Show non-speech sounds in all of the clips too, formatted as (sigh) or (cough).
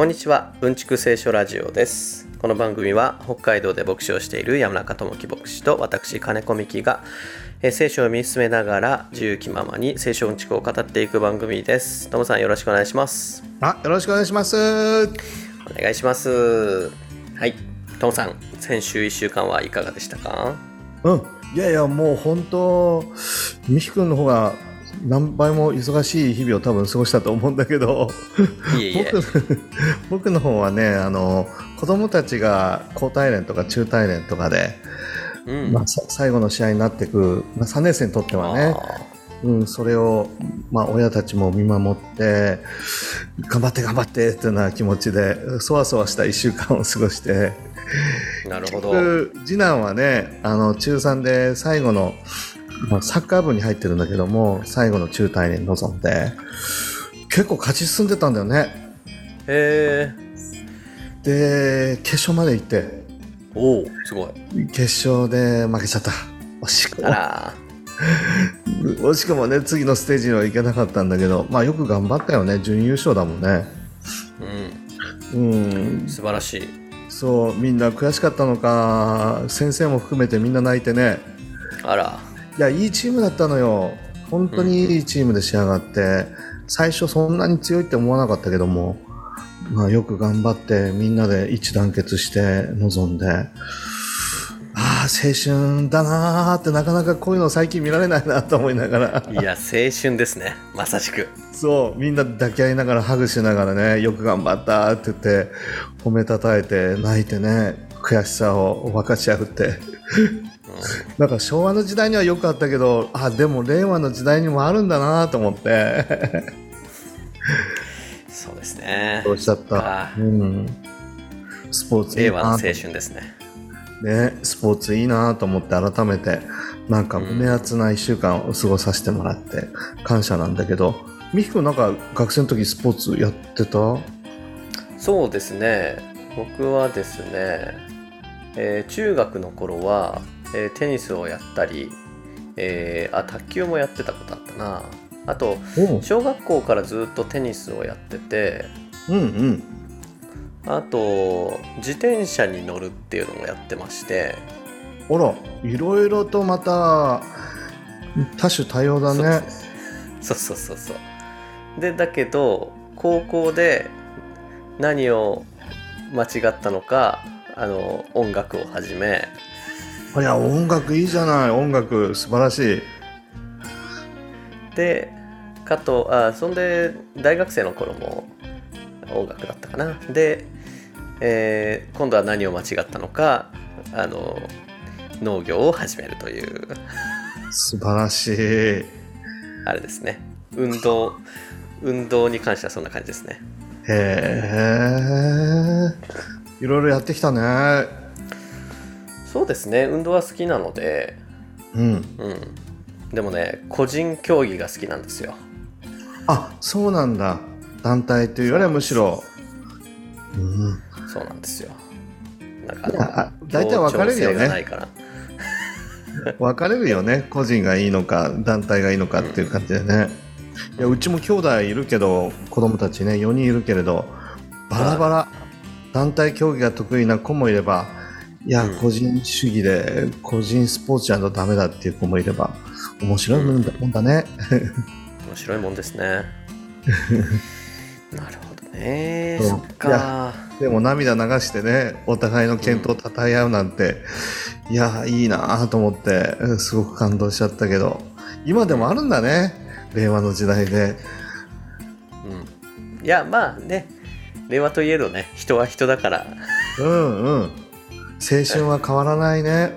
こんにちはうんちく聖書ラジオです。この番組は北海道で牧師をしている山中智樹牧師と私金子美希がえー聖書を見つめながら自由気ままに聖書うんちくを語っていく番組です。ともさんよろしくお願いします。あ、よろしくお願いします。お願いします。はいともさん先週1週間はいかがでしたか？うん。いやいや、もう本当、美希君の方が何倍も忙しい日々を多分過ごしたと思うんだけど、僕僕の方はね、あの、子供たちが高体連とか中体連とかで、うん。まあ、さ最後の試合になってく、まあ、3年生にとってはね、あうん、それを、まあ、親たちも見守って、頑張って頑張ってっていうような気持ちで、そわそわした1週間を過ごして、ーなるほど。僕次男はねあの中3で最後の、まあ、サッカー部に入ってるんだけども最後の中退に臨んで結構勝ち進んでたんだよね。へえで決勝まで行っておおすごい。決勝で負けちゃった。惜しくも。(laughs) 惜しくもね次のステージには行けなかったんだけどまあよく頑張ったよね。準優勝だもんね。うん。うん。素晴らしい。そうみんな悔しかったのか先生も含めてみんな泣いてね。あらいやいいチームだったのよ。本当にいいチームで仕上がって、最初そんなに強いって思わなかったけども、まあ、よく頑張ってみんなで一致団結して臨んでああ青春だなーってなかなかこういうの最近見られないなと思いながら。いや青春ですね。まさしく。そうみんな抱き合いながらハグしながらねよく頑張ったって言って褒めたたえて泣いてね悔しさを分かち合うってなんか昭和の時代にはよくあったけどあでも令和の時代にもあるんだなと思って。そうですね。そうしちゃった？あ、うん、スポーツいいな。令和の青春ですね。ねスポーツいいなと思って改めてなんか胸熱な1週間を過ごさせてもらって感謝なんだけど。美樹君なんか学生の時スポーツやってた？そうですね。僕はですね、えー中学の頃は、えーテニスをやったり、えーあ卓球もやってたことあったな。あとお小学校からずっとテニスをやっててうんうん。あと自転車に乗るっていうのもやってまして。あらいろいろとまた多種多様だね。そうそうそうそう。でだけど高校で何を間違ったのかあの音楽を始めいや音楽いいじゃない。音楽素晴らしい。でかとあそんで大学生の頃も音楽だったかな。で、えー今度は何を間違ったのかあの農業を始めるという。素晴らしい。あれですね。運動運動に関してはそんな感じですね。へえいろいろやってきたねそうですね。運動は好きなので。うん。うん。でもね個人競技が好きなんですよ。あそうなんだ。団体というよりはむしろ。うん。そうなんですよ。なんかいやあ大体分かれるよね。から。(laughs) 分かれるよね。個人がいいのか団体がいいのかっていう感じでね、いやうちも兄弟いるけど子供たちね4人いるけれどバラバラ。団体競技が得意な子もいればいや、うん。個人主義で個人スポーツじゃダメだっていう子もいれば面白いもんだもん。だね、面白いもんですね。(laughs) なるほどね。そっか。でも涙流してねお互いの健闘を称え合うなんて、いやいいなと思ってうんすごく感動しちゃったけど今でもあるんだね令和の時代で。うん。いやまあね令和といえどね人は人だから。うんうん青春は変わらないね。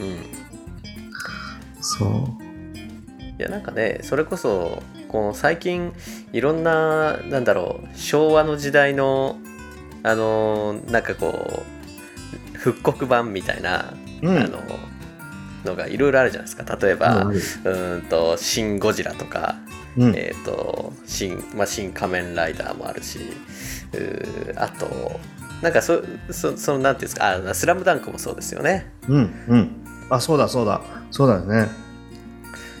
うん。そいやなんかねそれこそこの最近いろんななんだろう昭和の時代のあのなんかこう復刻版みたいな、う、うん、あののがいろいろあるじゃないですか。例えば、うんと「シン・ゴジラ」とかうん。えっ、と新、まあ、新仮面ライダーもあるしうーあとなんかそそそのなんていうんですか？あスラムダンクもそうですよね。うんうん。あそうだそうだ。そうだよね。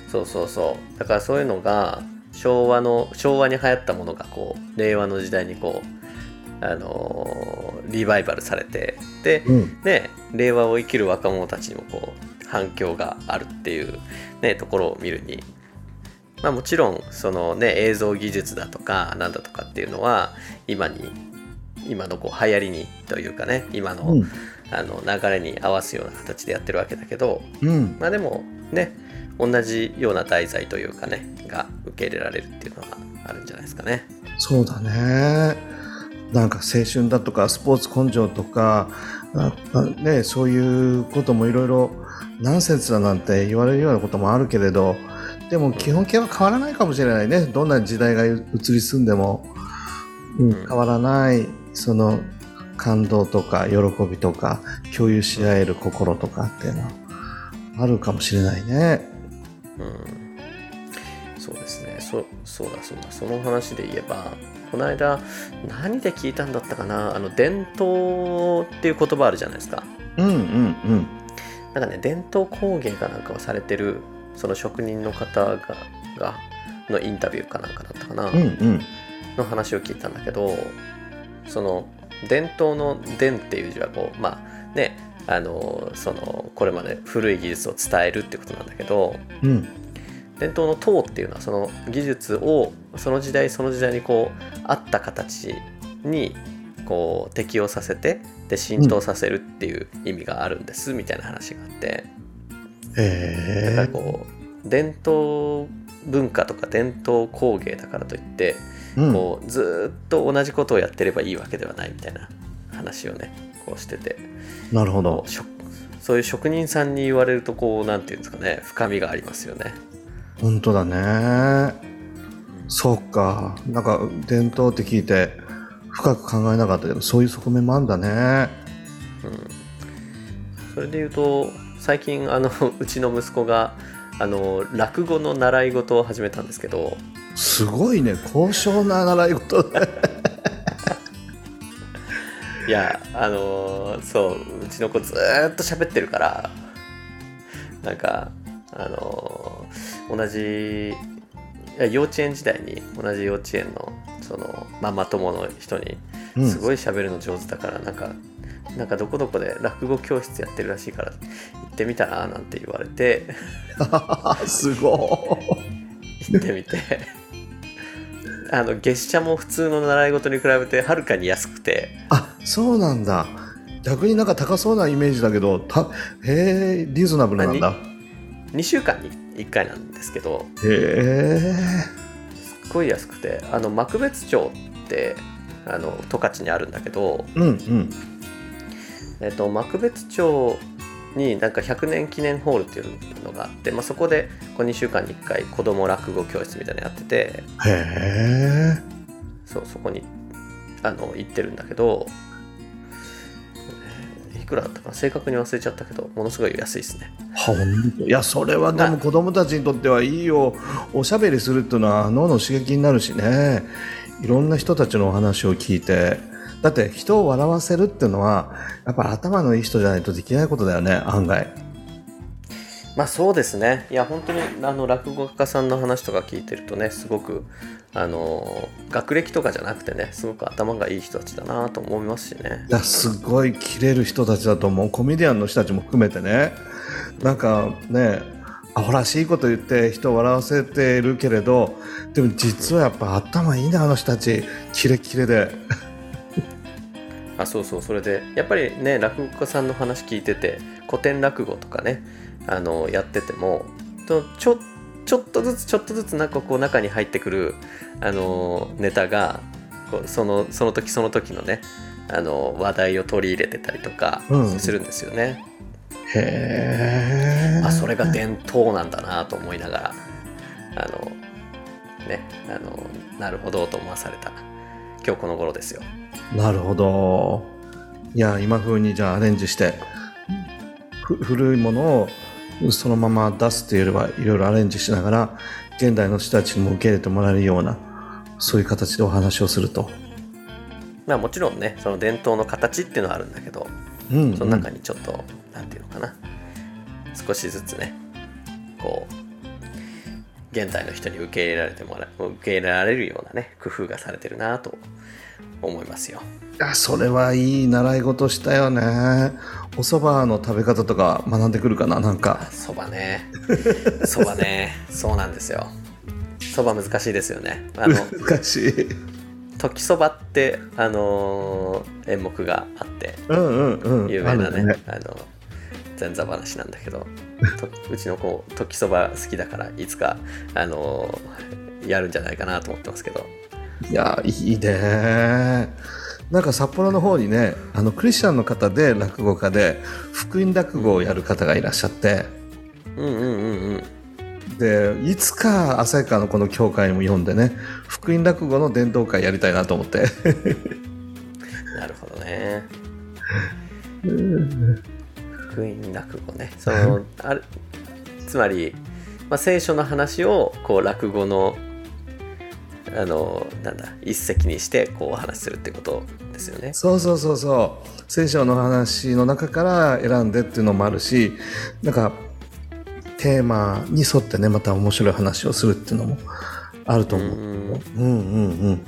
そうそうそう。だからそういうのが昭和の昭和に流行ったものがこう令和の時代にこうあのーリバイバルされてで、うん。ね令和を生きる若者たちにもこう反響があるっていう、ね、ところを見るに、まあ、もちろんその、ね、映像技術だとかなんだとかっていうのは今に今のこう流行りにというかね今の,、うん。あの流れに合わすような形でやってるわけだけど、うん。まあでもね同じような題材というかねが受け入れられるっていうのはあるんじゃないですかね。そうだね。なんか青春だとかスポーツ根性とかね、そういうこともいろいろナンセンスだなんて言われるようなこともあるけれどでも基本形は変わらないかもしれないね。どんな時代が移り住んでも、うんうん。変わらないその感動とか喜びとか共有し合える心とかっていうのはあるかもしれないね。うん、そうですね。そそうだそうだ。その話で言えばこの間何で聞いたんだったかな？あの伝統っていう言葉あるじゃないですか。うんうんうん。なんかね伝統工芸かなんかをされてるその職人の方ががのインタビューかなんかだったかな、うんうん。の話を聞いたんだけどその伝統の「伝」っていう字はこうまあねあのそのこれまで古い技術を伝えるってことなんだけどうん。伝統の塔っていうのはその技術をその時代その時代にこう合った形にこう適用させてで浸透させるっていう意味があるんですみたいな話があって。だからこう伝統文化とか伝統工芸だからといってうんこうずーっと同じことをやってればいいわけではないみたいな話をねこうしてて。なるほど。そういう職人さんに言われるとこうなんていうんですかね深みがありますよね。本当だね。そうか。なんか伝統って聞いて深く考えなかったけどそういう側面もあるんだね。うん、それで言うと最近あのうちの息子があの落語の習い事を始めたんですけどすごいね。高尚な習い事だ。(laughs) いやあのそううちの子ずーっと喋ってるからなんかあの同じ幼稚園時代に同じ幼稚園のそのママ友の人にうん。すごい喋るの上手だからなんか、なんかどこどこで落語教室やってるらしいから行ってみたらなんて言われて。(laughs) すご (laughs) 行ってみてあの月謝も普通の習い事に比べてはるかに安くて。いあそうなんだ。逆になんか高そうなイメージだけどたへえリーズナブルなんだ。2週間に1回なんですけど。へえすっごい安くて。あの幕別町ってあの十勝にあるんだけど、うんうん。えっと、幕別町になんか100年記念ホールっていうのがあって、まあ、そこでこう2週間に1回子ども落語教室みたいなのやってて。へえそうそこにあの行ってるんだけど。えーいくらだったかな？正確に忘れちゃったけどものすごい安いですね。いやそれはでも子供たちにとってはいいよ。おしゃべりするっていうのは脳の刺激になるしね。いろんな人たちのお話を聞いてだって人を笑わせるっていうのはやっぱ頭のいい人じゃないとできないことだよね案外。まあそうですね。いや本当にあの落語家さんの話とか聞いてるとねすごくあの学歴とかじゃなくてねすごく頭がいい人たちだなと思いますしね。いやすごい切れる人たちだと思う。コメディアンの人たちも含めてね。なんかねアホらしいこと言って人を笑わせてるけれどでも実はやっぱ頭いいなあの人たち。キレッキレであそうそうそれでやっぱりね落語家さんの話聞いてて古典落語とかねあのやっててもとちょちょっとずつちょっとずつなんかこう中に入ってくるあのネタがこうそのその時その時のねあの話題を取り入れてたりとかうん。するんですよね。へえあそれが伝統なんだなと思いながらあのねあのなるほどと思わされた今日この頃ですよ。なるほど。いや今風にじゃあアレンジしてふ古いものをそのまま出すっていうよりはいろいろアレンジしながら現代の人たちにも受け入れてもらえるようなそういう形でお話をすると、まあもちろんねその伝統の形っていうのはあるんだけどうん。その中にちょっと、なんていうのかな。少しずつねこう現代の人に受け入れられてもら受け入れられるようなね工夫がされてるなと思いますよ。あそれはいい習い事したよね。お蕎麦の食べ方とか学んでくるかななんか。そばね。(laughs) そばね。そうなんですよ。そば難しいですよね。あの難しい。時そばってあのー演目があってうんうんうん。有名なねあるあの前座話なんだけど。とうちの子時そば好きだからいつかあのーやるんじゃないかなと思ってますけど。いやいいね。なんか札幌の方にねあのクリスチャンの方で落語家で福音落語をやる方がいらっしゃって。うんうんうんうん。でいつか旭川のこの教会も読んでね福音落語の伝道会やりたいなと思って。(laughs) なるほどね福音落語ね (laughs) そのあるつまり、まあ、聖書の話をこう落語のあのなんだ一席にしてこうお話しするってことですよねそうそうそうそう聖書の話の中から選んでっていうのもあるしなんかテーマに沿ってねまた面白い話をするっていうのもあると思う。うんうんうんうん。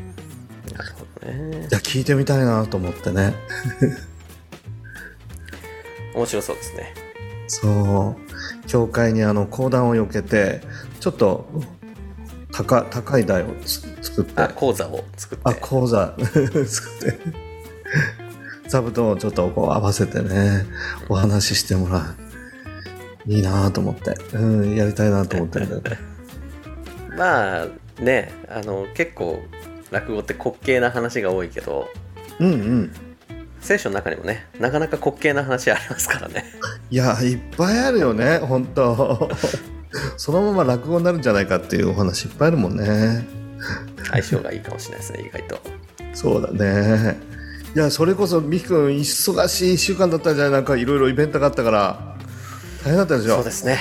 なるほどねいや聞いてみたいなと思ってね。面白そうですね。そう。教会にあの講談を避けてちょっと高高い台をつ作って。あ講座を作って。あ講座。(laughs) 作って。座布団をちょっとこう合わせてねお話ししてもらう。いいなと思って、うん、やりたいなと思ってる (laughs) まあねあの結構落語って滑稽な話が多いけど。うんうん聖書の中にもねなかなか滑稽な話ありますからね。いやいっぱいあるよね本当。そのまま落語になるんじゃないかっていうお話いっぱいあるもんね。相性がいいかもしれないですね意外と。そうだね。いやそれこそ美樹君忙しい1週間だったじゃないなんかいろいろイベントがあったから大変だったでしょ？そうですね。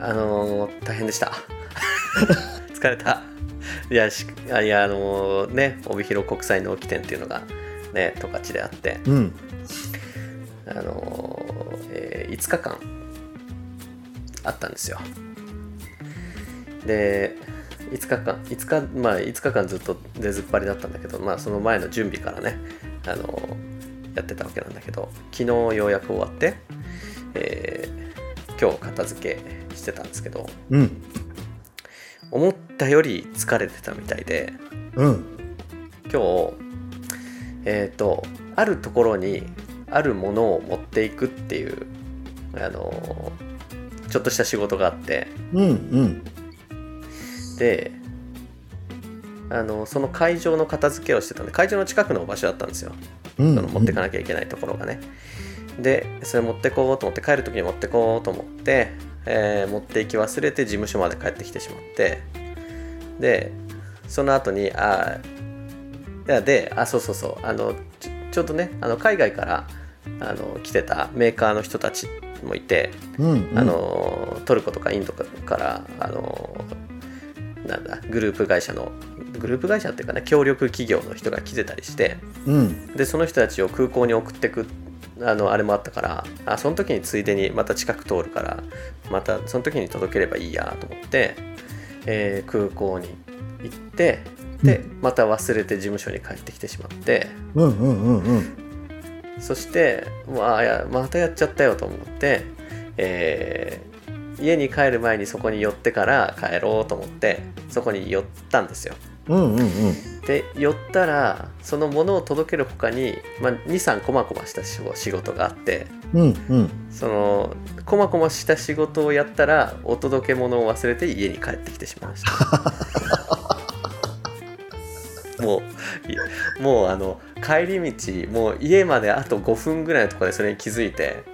あのー大変でした。(laughs) 疲れた。いやしあいやあのーね帯広国際農機店っていうのがね十勝であって。うん。あのーえー5日間あったんですよ。で5日間5日まあ5日間ずっと出ずっぱりだったんだけどまあその前の準備からねあのーやってたわけなんだけど昨日ようやく終わって、えー今日片付けしてたんですけどうん。思ったより疲れてたみたいでうん。今日えっ、とあるところにあるものを持っていくっていうあのちょっとした仕事があって。うんうん。であのその会場の片付けをしてたんで会場の近くの場所だったんですよ。うんその持ってかなきゃいけないところがね。でそれ持ってこうと思って帰る時に持ってこうと思って、えー持っていき忘れて事務所まで帰ってきてしまって。でその後にあいやであそうそうそう。あのちょうどねあの海外からあの来てたメーカーの人たちもいて、うんうん。あのトルコとかインドからあのなんだグループ会社のグループ会社っていうかね協力企業の人が来てたりしてうん。でその人たちを空港に送ってくあのあれもあったからあその時についでにまた近く通るからまたその時に届ければいいやと思って、えー空港に行ってでまた忘れて事務所に帰ってきてしまって。うんうんうんうん。そしてもうあやまたやっちゃったよと思って、えー家に帰る前にそこに寄ってから帰ろうと思ってそこに寄ったんですよ。うんうんうん。で寄ったらそのものを届ける他に、まあ、23こまこました仕仕事があってうんうん。そのこまこました仕事をやったらお届け物を忘れて家に帰ってきてしまいました (laughs) もういもうあの帰り道もう家まであと5分ぐらいのところでそれに気づいて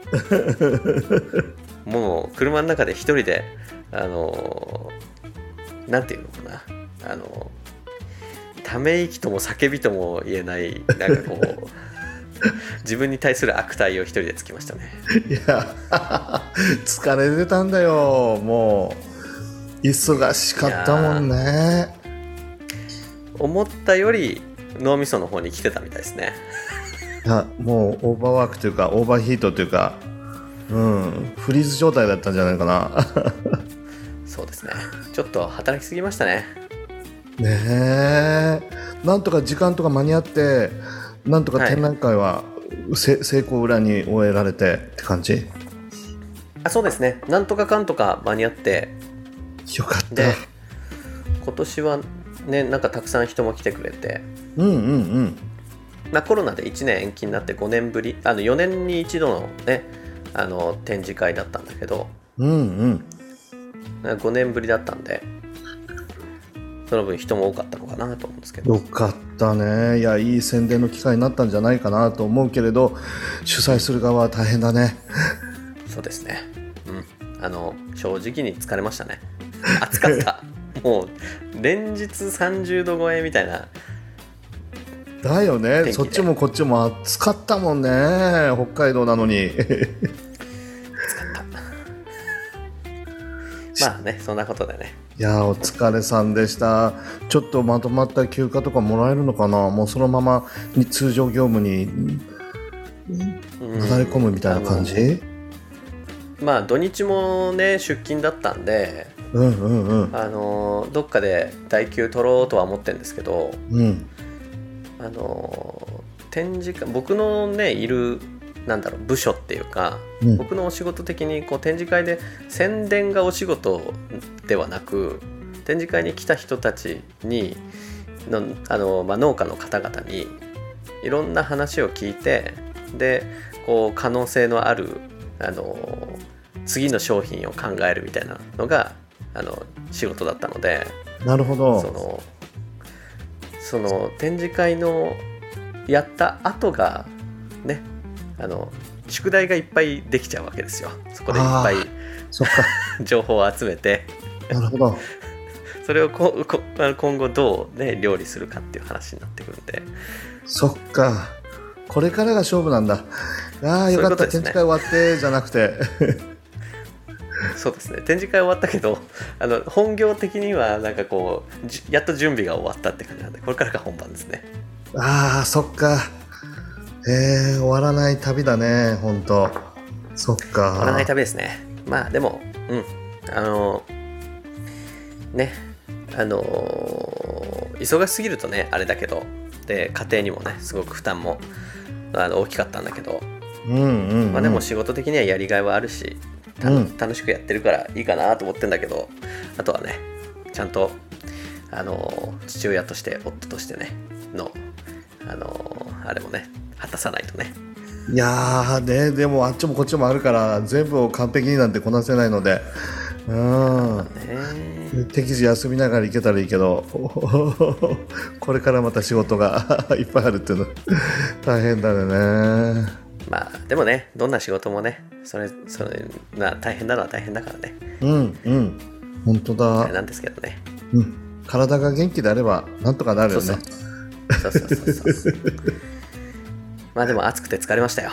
(laughs) もう車の中で一人であのなんていうのかな。あのため息とも叫びとも言えないなんかこう (laughs) 自分に対する悪態を一人でつきましたね。いや (laughs) 疲れてたんだよ。もう忙しかったもんね思ったより脳みその方に来てたみたいですね。いやもうオーバーワークというかオーバーヒートというかうんフリーズ状態だったんじゃないかな。そうですね。ちょっと働きすぎましたね。ねえ。なんとか時間とか間に合ってなんとか展覧会は、せ成功裏に終えられてって感じ？あそうですね。なんとかかんとか間に合って。よかった。で今年はねなんかたくさん人も来てくれて、うんうんうん。まあ、コロナで1年延期になって5年ぶりあの4年に一度のねあの展示会だったんだけど。うんうん。5年ぶりだったんでその分人も多かったのかなと思うんですけど。よかったね。いやいい宣伝の機会になったんじゃないかなと思うけれど主催する側は大変だね。そうですね。うん。あの正直に疲れましたね。暑かった (laughs) もう連日30度超えみたいな。だよね。そっちもこっちも暑かったもんね。北海道なのに。(laughs) まあねそんなことでね。いやーお疲れさんでした。ちょっとまとまった休暇とかもらえるのかな？もうそのままに通常業務にうん。なだれ込むみたいな感じ？まあ土日もね出勤だったんでうんうんうん。あのどっかで代休取ろうとは思ってるんですけどうん。あの展示会僕のねいるなんだろう部署っていうかうん。僕のお仕事的にこう展示会で宣伝がお仕事ではなく展示会に来た人たちにのあの、まあ、農家の方々にいろんな話を聞いてでこう可能性のあるあの次の商品を考えるみたいなのがあの仕事だったのでなるほど。そのその展示会のやった後がねあの宿題がいっぱいできちゃうわけですよ。そこでいっぱい (laughs) 情報を集めて。なるほど。(laughs) それをここ今後どう、ね、料理するかっていう話になってくるんで。そっか。これからが勝負なんだ。ああよかった、ね。展示会終わってじゃなくて (laughs) そうですね。展示会終わったけどあの本業的にはなんかこうじやっと準備が終わったって感じなんでこれからが本番ですね。ああそっか。えー、終わらない旅だね本当。そっか。終わらない旅ですね。まあでもうん。あのね。あの忙しすぎるとねあれだけどで家庭にもねすごく負担もあの大きかったんだけど、うんうん、うん、まあ、でも仕事的にはやりがいはあるし、たうん。楽しくやってるからいいかなと思ってんだけどあとはねちゃんとあの父親として夫としてねのあのあれもね果たさないとね。いやーねでもあっちもこっちもあるから全部を完璧になんてこなせないので。うん。ね。適時休みながら行けたらいいけど。(laughs) これからまた仕事が (laughs) いっぱいあるっていうの大変だよねまあでもねどんな仕事もねそれそれな大変なのは大変だからね。うんうん。本当だ、あれなんですけどね。うん、体が元気であればなんとかなるよね。そうそう。そうそうそうそう。(laughs) まあでも暑くて疲れましたよ。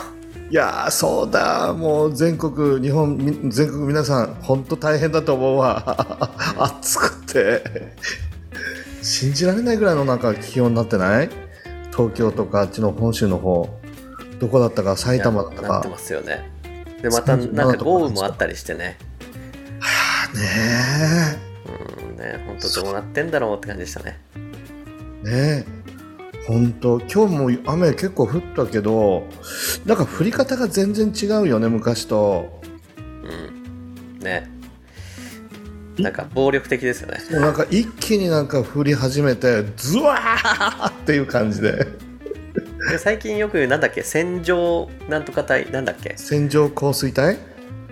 いやーそうだ。もう全国日本み全国皆さん本当大変だと思うわ。暑くて。信じられないぐらいのなんか気温になってない？東京とかあっちの本州の方どこだったか埼玉だったか。なってますよね。でまたなんか豪雨もあったりしてね。ねうんね本当どうなってんだろうって感じでしたね。えねえ。本当今日も雨結構降ったけどなんか降り方が全然違うよね昔と。うん。ね。なんか暴力的ですよね。なんか一気になんか降り始めてズワーっていう感じでで最近よくなんだっけ線状なんとか帯なんだっけ？線状降水帯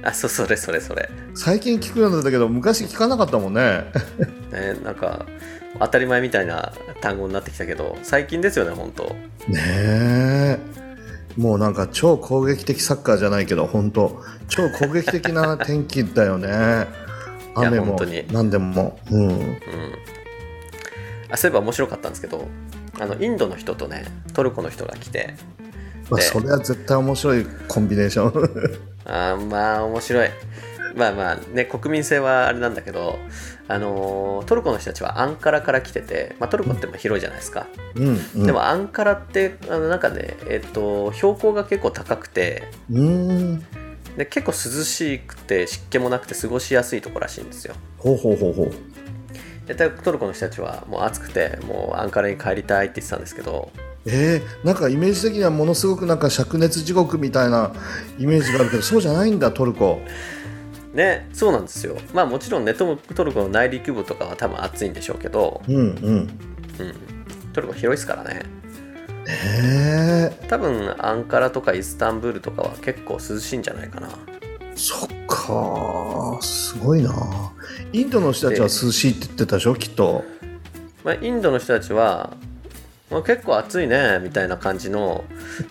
あそうそれそれそれ、最近聞くようになったけど昔聞かなかったもんね。(laughs) ね、なんか当たり前みたいな単語になってきたけど最近ですよね本当。ねえ。もうなんか超攻撃的サッカーじゃないけど本当。超攻撃的な天気だよね。雨も何でも。うん。うん。あそういえば面白かったんですけどあのインドの人とねトルコの人が来てまあ、でそれは絶対面白いコンビネーション。(laughs) あーまあ面白い。まあまあね国民性はあれなんだけどあのートルコの人たちはアンカラから来てて、まあ、トルコってまあ広いじゃないですか、うん、うん、でもアンカラってあのなんかね、えっと標高が結構高くてうーん。で結構涼しくて湿気もなくて過ごしやすいところらしいんですよ。ほうほうほうほうでトルコの人たちはもう暑くてもうアンカラに帰りたいって言ってたんですけど。えー、なんかイメージ的にはものすごくなんか灼熱地獄みたいなイメージがあるけどそうじゃないんだトルコ。ねそうなんですよ。まあもちろんねトトルコの内陸部とかは多分暑いんでしょうけど、うんうん。うん、トルコ広いですからね。へえ多分アンカラとかイスタンブールとかは結構涼しいんじゃないかなそっかすごいなインドの人たちは涼しいって言ってたでしょ？きっと。まあ、インドの人たちは、まあ、結構暑いねみたいな感じの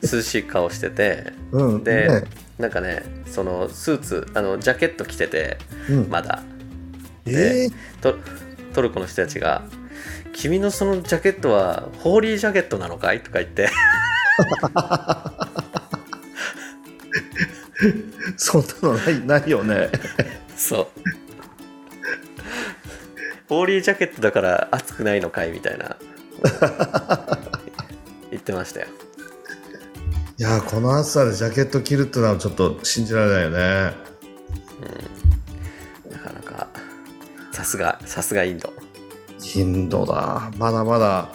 涼しい顔してて。(laughs) うんで、ね。なんかねそのスーツあのジャケット着ててうん。まだ。えー、トトルコの人たちが「君のそのジャケットはホーリージャケットなのかい?」とか言って (laughs) (laughs) そんなのないないよね。そう。ホーリージャケットだから暑くないのかいみたいな言ってましたよ。いやーこの暑さでジャケット着るってのはちょっと信じられないよね。なかなかさすがさすがインド。インドだ。まだまだ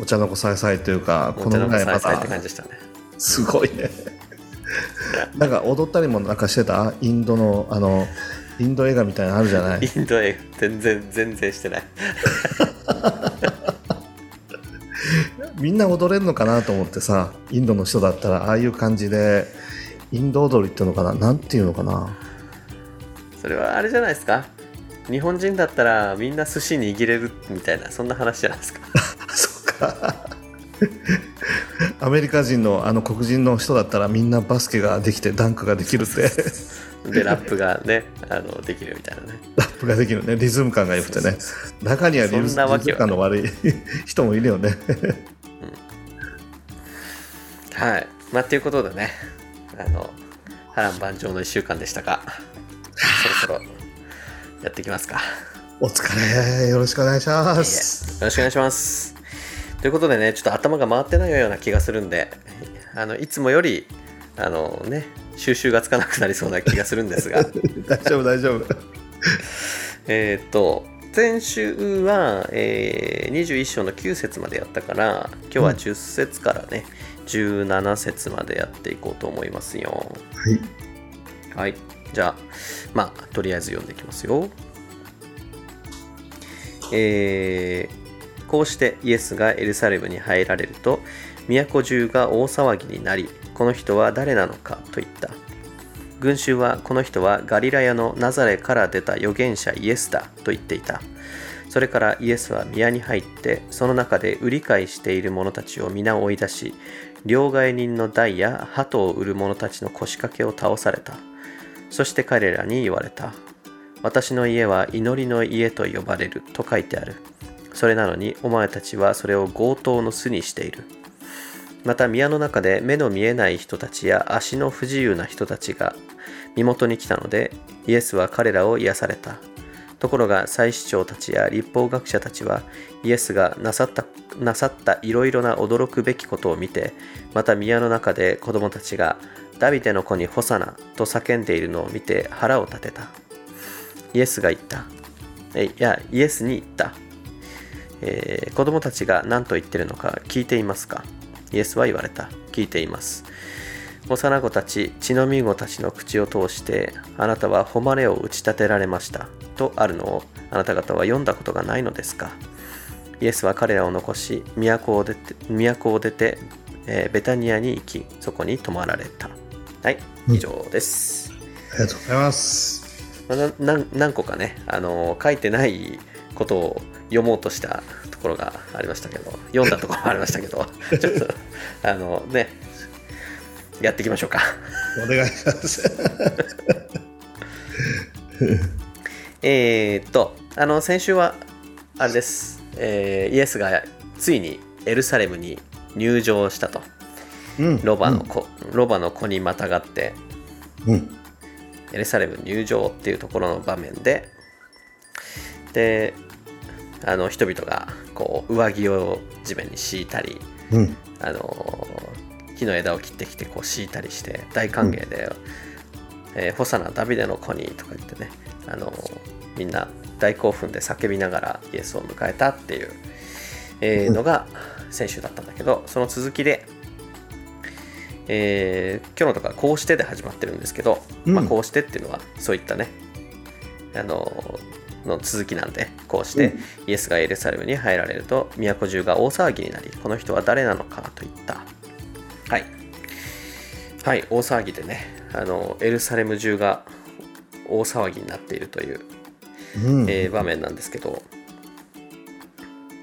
お茶の子さいさいというかここののぐらいまだじでしたね。すごいね (laughs) なんか踊ったりもなんかしてた？インドのあのインド映画みたいなのあるじゃない？インド映画全然全然してない。(laughs) みんな踊れるのかなと思ってさインドの人だったらああいう感じでインド踊りっていうのかな？なんていうのかな？それはあれじゃないですか？日本人だったらみんな寿司握れるみたいなそんな話じゃないですか？(laughs) そっか (laughs) アメリカ人のあの黒人の人だったらみんなバスケができてダンクができるって。でラップがねあのできるみたいなね。ラップができるね。リズム感が良くてね。中にはリズム感の悪い人もいるよね。はい。まあということでね。あの波乱万丈の1週間でしたがそろそろやっていきますか。お疲れ。よろしくお願いしまいえよすろしくお願いしますということでねちょっと頭が回ってないような気がするんであのいつもよりあのね収集がつかなくなりそうな気がするんですが。大丈夫大丈夫。(laughs) えっと先週は、えー21章の9節までやったから今日は10節からね、17節までやっていこうと思いますよ。はい。はい。じゃあまあとりあえず読んでいきますよ。えーこうしてイエスがエルサレムに入られると都中が大騒ぎになりこの人は誰なのかと言った。群衆はこの人はガリラヤのナザレから出た預言者イエスだと言っていた。それからイエスは宮に入ってその中で売り買いしている者たちを皆追い出し両替人の台や鳩を売る者たちの腰掛けを倒された。そして彼らに言われた私の家は祈りの家と呼ばれると書いてある。それなのにお前たちはそれを強盗の巣にしている。また宮の中で目の見えない人たちや足の不自由な人たちが身元に来たのでイエスは彼らを癒された。ところが祭司長たちや立法学者たちはイエスがなさったなさったいろいろな驚くべきことを見てまた宮の中で子供たちがダビデの子にホサナと叫んでいるのを見て腹を立てた。イエスが言った。いやイエスに言った、えー子供たちが何と言ってるのか聞いていますか？イエスは言われた。聞いています。幼子たち血のみ子たちの口を通してあなたは誉れを打ち立てられました。とあるのをあなた方は読んだことがないのですか？イエスは彼らを残し都を出て都を出て、えーベタニアに行きそこに泊まられた。はい以上です、ありがとうございます。何個かね、あのー書いてないことを読もうとしたところがありましたけど読んだところもありましたけどちょっと (laughs) あのねやっていきましょうか。お願いします。(laughs) えーっとあの先週はあれです、えーイエスがついにエルサレムに入場したと。うん。ロバの子、ロバの子にまたがってうん。エルサレム入場っていうところの場面でであの人々がこう上着を地面に敷いたりうん。あの木の枝を切ってきてこう敷いたりして大歓迎で、えーホサナ・ダビデの子にとか言ってね、あのみんな大興奮で叫びながらイエスを迎えたっていう、えーのが先週だったんだけど、その続きで、えー今日のとかこうしてで始まってるんですけど、うん。まあ、こうしてっていうのはそういったねあのの続きなんでこうして、イエスがエルサレムに入られると都中が大騒ぎになりこの人は誰なのかといった。はい。はい大騒ぎでねあのエルサレム中が大騒ぎになっているという、うん。えー場面なんですけど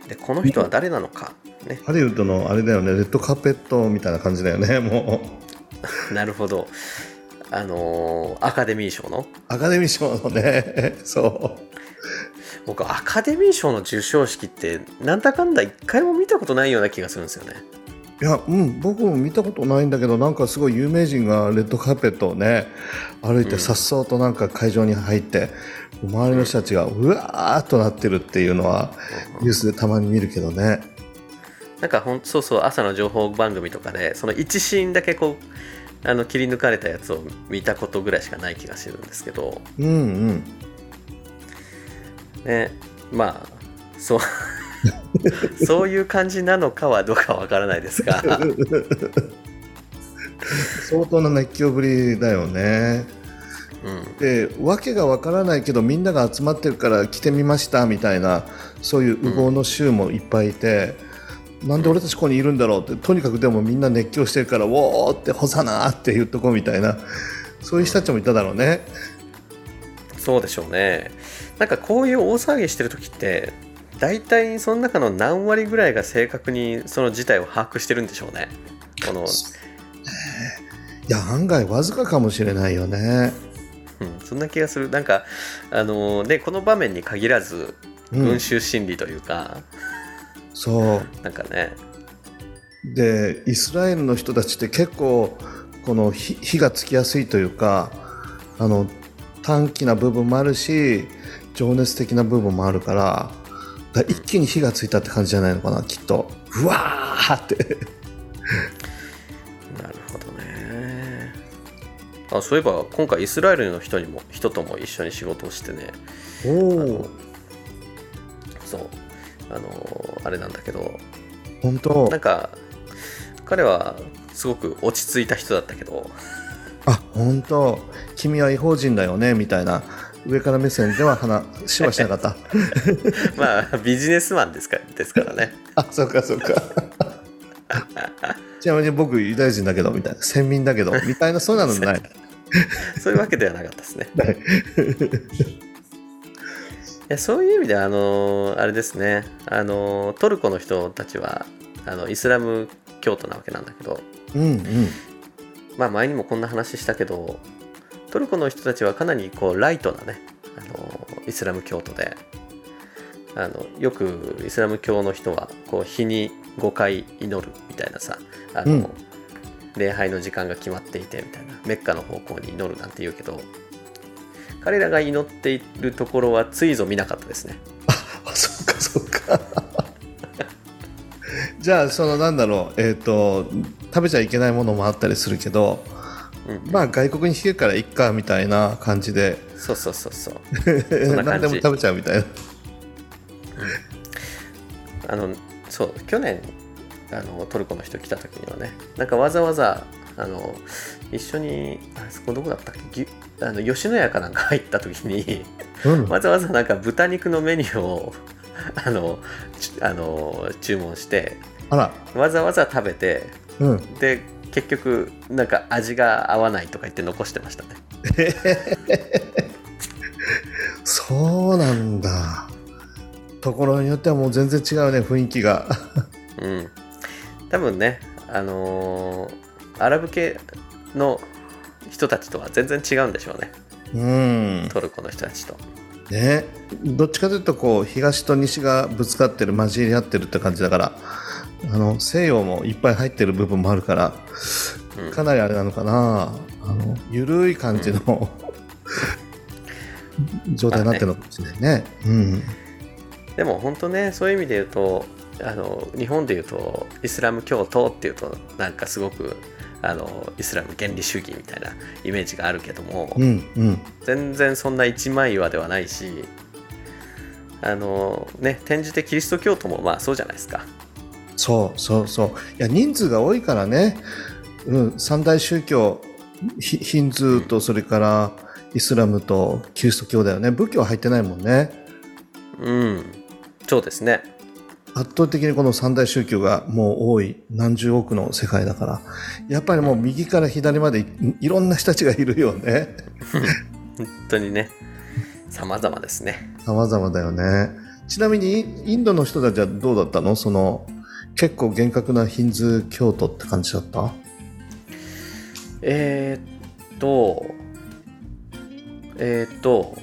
でこの人は誰なのかね。ハリウッドのあれだよねレッドカーペットみたいな感じだよね (laughs) もう。なるほど。あのーアカデミー賞の？アカデミー賞のね (laughs) そう僕アカデミー賞の授賞式ってなんだかんだ一回も見たことないような気がするんですよね。いや、うん、僕も見たことないんだけど、なんかすごい有名人がレッドカーペットをね、歩いてさっそうとなんか会場に入って、周りの人たちがうわーっとなってるっていうのは、ニュースでたまに見るけどね。なんかほんそうそう朝の情報番組とかでその1シーンだけこうあの切り抜かれたやつを見たことぐらいしかない気がするんですけど。うんうん。ね。まあそう。(laughs) そういう感じなのかはどうかわからないですが。相当な熱狂ぶりだよね。うん。で、わけがわからないけど、みんなが集まってるから来てみましたみたいな、そういう右往の衆もいっぱいいて、なんで俺たちここにいるんだろうって、とにかくでもみんな熱狂してるから、ウォーって、ホサナーって言っとこうみたいな、そういう人たちもいただろうね。そうでしょうねなんかこういう大騒ぎしてる時って大体その中の何割ぐらいが正確にその事態を把握してるんでしょうねこの、いや、案外わずかかもしれないよね。うん、そんな気がするなんかあのでこの場面に限らずうん群衆心理というか、そう。なんかねでイスラエルの人たちって結構この火火がつきやすいというかあの短気な部分もあるし情熱的な部分もあるから一気に火がついたって感じじゃないのかなきっと。うわーって。(laughs) なるほどね。あそういえば今回イスラエルの人にも人とも一緒に仕事をしてね。おおそう。あのあれなんだけど。本当。なんか彼はすごく落ち着いた人だったけど。あ本当。君は違法人だよねみたいな上から目線では話はしなかった。(laughs) まあビジネスマンですかですからね。あそうかそうか。(laughs) ちなみに僕ユダヤ人だけどみたいな。先民だけどみたいなそういうのない。(laughs) そういうわけではなかったですね。はい。いやそういう意味ではあのあれですね。あのトルコの人たちはあのイスラム教徒なわけなんだけど。うんうん。まあ前にもこんな話したけどトルコの人たちはかなりこうライトなねあのイスラム教徒であのよくイスラム教の人はこう日に5回祈るみたいなさあの、うん。礼拝の時間が決まっていてみたいなメッカの方向に祈るなんて言うけど彼らが祈っているところはついぞ見なかったですね。(laughs) あそっかそっか。(laughs) じゃあそのなんだろうえっ、と食べちゃいけないものもあったりするけどうんまあ外国に引けるからいっかみたいな感じで。そうそうそうそう。(laughs) 何でも食べちゃうみたいな。あのそう去年あのトルコの人来た時にはねなんかわざわざあの一緒にあそこどこだったっけ？あの吉野家かなんか入った時にうん。わざわざなんか豚肉のメニューをあのちあの注文してあら。わざわざ食べてうん。で結局なんか味が合わないとか言って残してましたね。(laughs) そうなんだ。ところによってはもう全然違うね雰囲気が。うん。多分ねあのーアラブ系の人たちとは全然違うんでしょうね。うん。トルコの人たちと。ね。どっちかというとこう東と西がぶつかってる混じり合ってるって感じだからあの西洋もいっぱい入ってる部分もあるからうん。かなりあれなのかな。あのゆるい感じの、状態になってるのかもしれないね。うん。でも本当ねそういう意味で言うとあの日本で言うとイスラム教徒っていうとなんかすごくあのイスラム原理主義みたいなイメージがあるけども、うんうん。全然そんな一枚岩ではないしあのね転じてキリスト教徒もまあそうじゃないですかそうそうそう。いや人数が多いからね、うん、三大宗教ヒヒンズーとそれからイスラムとキリスト教だよね。仏教は入ってないもんね。うんそうですね。圧倒的にこの三大宗教がもう多い何十億の世界だから。やっぱりもう右から左までいいろんな人たちがいるよね。本当にね。様々ですね。様々だよね。ちなみにインドの人たちはどうだったの？その結構厳格なヒンズー教徒って感じだった？えー、っとえー、っと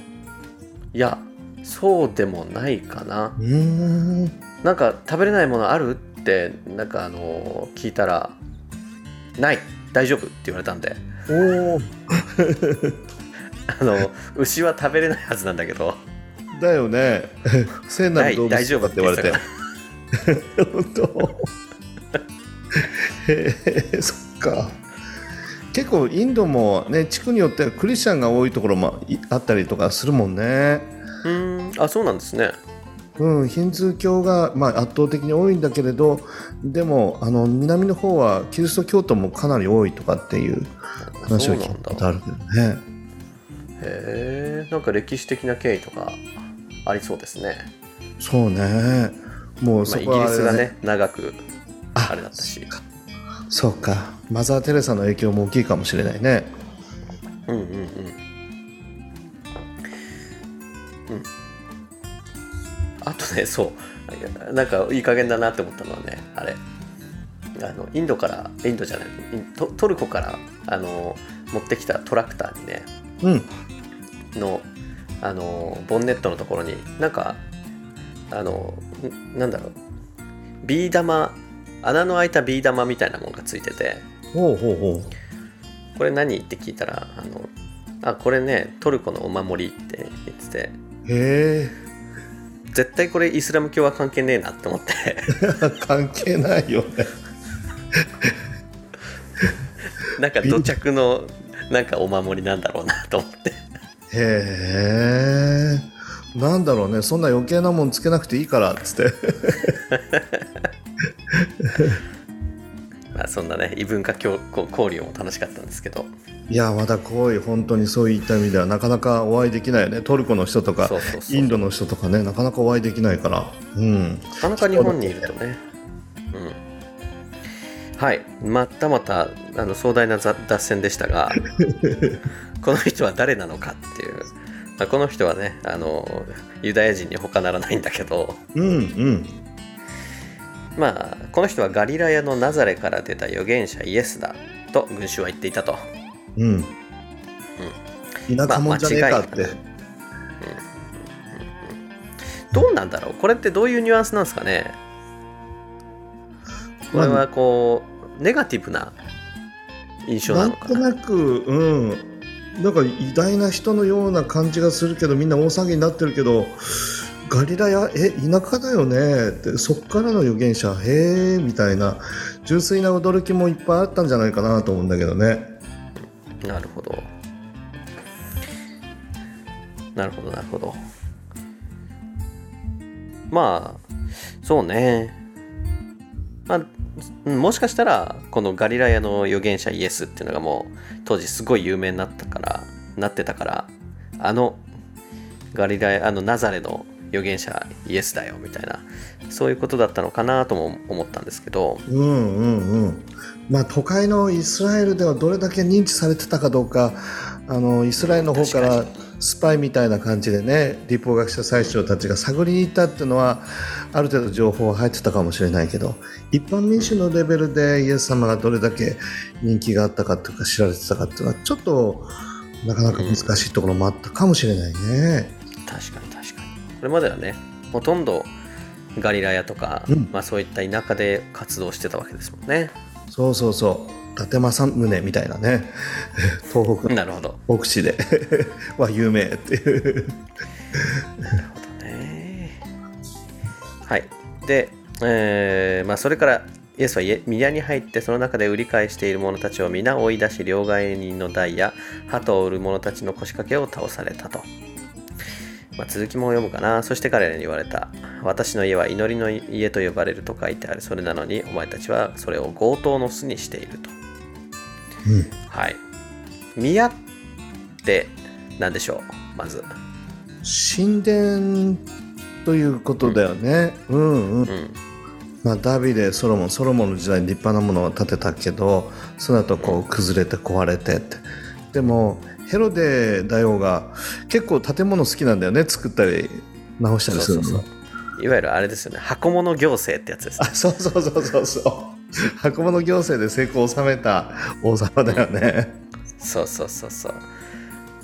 いやそうでもないかな。うーん。なんか食べれないものある？ってなんかあの聞いたらない。大丈夫？って言われたんで。おお (laughs) あの牛は食べれないはずなんだけど。だよね。(laughs) 聖なる動大丈夫って言われて。言本当。へえそっか。結構インドもね地区によってはクリスチャンが多いところもいあったりとかするもんね。うーん。あそうなんですね。うん、ヒンズー教が、まあ、圧倒的に多いんだけれどでもあの南の方はキリスト教徒もかなり多いとかっていう話を聞いたことあるけどね。へえんか歴史的な経緯とかありそうですね、そうねもうまあ、そイギこはあれだリスがね長くああれだったし。そうか。マザー・テレサの影響も大きいかもしれないね。うんうんうん。うん。あとねそう。なんかいい加減だなって思ったのはねあれ。あのインドからインドじゃないトトルコからあの持ってきたトラクターにねうん。のあのボンネットのところになんかあのんなんだろう。ビー玉穴の開いたビー玉みたいなものがついてて。ほうほうほこれ何？って聞いたらあのあこれねトルコのお守りって言ってて。うへ絶対これイスラム教は関係ねえなって思って。え (laughs) 関係ないよね。(laughs) なんか土着のなんかお守りなんだろうなと思って。へえなんだろうねそんな余計なもんつけなくていいからっつって。(laughs) まあそんなね異文化交交流も楽しかったんですけど。いやまだこういう本当にそういった意味ではなかなかお会いできないよね。トルコの人とかインドの人とかねなかなかお会いできないから。うん。なかなか日本にいるとね。うん。はい。またまたあの壮大なざ脱線でしたが (laughs) この人は誰なのかっていう、まあ、この人はねあのユダヤ人に他ならないんだけど。うんうん。まあこの人はガリラヤのナザレから出た預言者イエスだと群衆は言っていたと。うん。田舎もんじゃねえかって、まあどうなんだろう？これってどういうニュアンスなんですかね？これはこうネガティブな印象ななんのかな？となくうんなんか偉大な人のような感じがするけどみんな大騒ぎになってるけどガリラヤえ田舎だよねってそっからの預言者へえみたいな純粋な驚きもいっぱいあったんじゃないかなと思うんだけどね。なるほど。なるほどなるほど。まあそうね。まあもしかしたらこのガリラヤの預言者イエスっていうのがもう当時すごい有名になったからなってたからあのガリラヤあのナザレの預言者イエスだよみたいなそういうことだったのかなとも思ったんですけど。うんうんうん。まあ都会のイスラエルではどれだけ認知されてたかどうかあのイスラエルの方からスパイみたいな感じでね立法学者最長たちが探りに行ったっていうのはある程度情報は入ってたかもしれないけど一般民衆のレベルでイエス様がどれだけ人気があったかとか知られてたかっていうのはちょっとなかなか難しいところもあったかもしれないね。確かに確かに。これまではねほとんどガリラヤとか、うん。まあ、そういった田舎で活動してたわけですもんね。そうそうそう。伊達政宗みたいなね (laughs) 東北のなるほど牧師で (laughs) は有名っていう。ねはいで、えーまあ、それからイエスは宮に入ってその中で売り買いしている者たちを皆追い出し両替人の台や鳩を売る者たちの腰掛けを倒されたと。まあ、続きも読むかな。そして彼らに言われた。私の家は祈りの家と呼ばれると書いてある。それなのにお前たちはそれを強盗の巣にしていると。うん、はい。宮って何でしょう？まず。神殿ということだよね。うん、うん、うん。まあ、ダビデソロモンソロモンの時代に立派なものを建てたけどその後こう崩れて壊れてって。でもヘロデ大王が結構建物好きなんだよね作ったり直したりするのいわゆるあれですよね。箱物行政ってやつです、ね、あそうそうそうそうそう (laughs) 箱物行政で成功を収めた王様だよね、そうそうそうそう。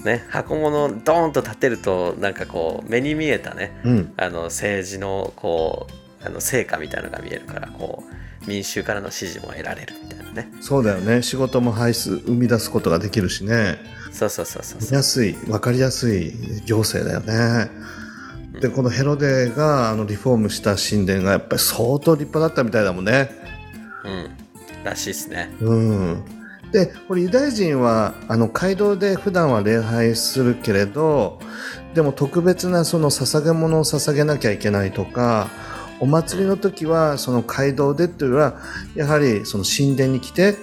ね、箱物ドーンと建てるとなんかこう目に見えたね、うん、あの政治のこうあの成果みたいなのが見えるからこう民衆からの支持も得られるみたいなね。そうだよね。仕事も排出生み出すことができるしね。そうそうそうそう見やすい分かりやすい行政だよね、うん、でこのヘロデがあのリフォームした神殿がやっぱり相当立派だったみたいだもんねうん。らしいですね。うん。でこれユダヤ人はあの街道で普段は礼拝するけれどでも特別なその捧げ物を捧げなきゃいけないとかお祭りの時はその街道でというよりはやはりその神殿に来て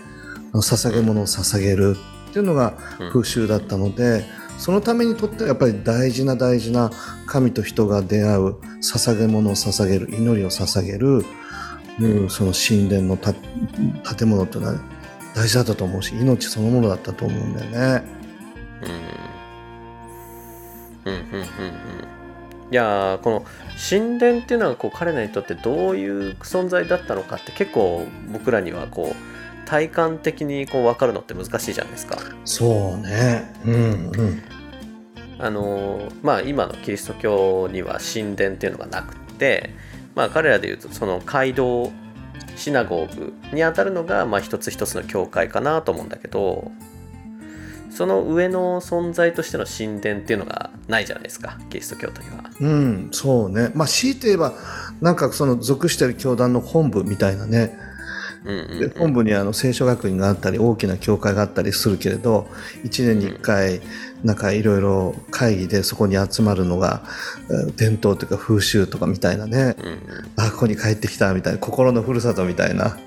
捧げ物を捧げるっていうのが風習だったので、そのためにとってはやっぱり大事な大事な神と人が出会う捧げ物を捧げる祈りを捧げる、うん、その神殿の建物ってのは大事だったと思うし命そのものだったと思うんだよね。うんうんうんうんいやこの神殿っていうのはこう彼らにとってどういう存在だったのかって結構僕らにはこう体感的にこう分かるのって難しいじゃないですか。そうね、うんうん、あのまあ今のキリスト教には神殿っていうのがなくて、まあ、彼らでいうとその街道シナゴーグにあたるのがまあ一つ一つの教会かなと思うんだけどその上の存在としての神殿っていうのがないじゃないですかキリスト教徒には。うんそうねまあ強いて言えばなんかその属してる教団の本部みたいなね、うんうんうん、本部にあの聖書学院があったり大きな教会があったりするけれど1年に1回なんかいろいろ会議でそこに集まるのが伝統というか風習とかみたいなね、うんうん、あここに帰ってきたみたいな心のふるさとみたいな。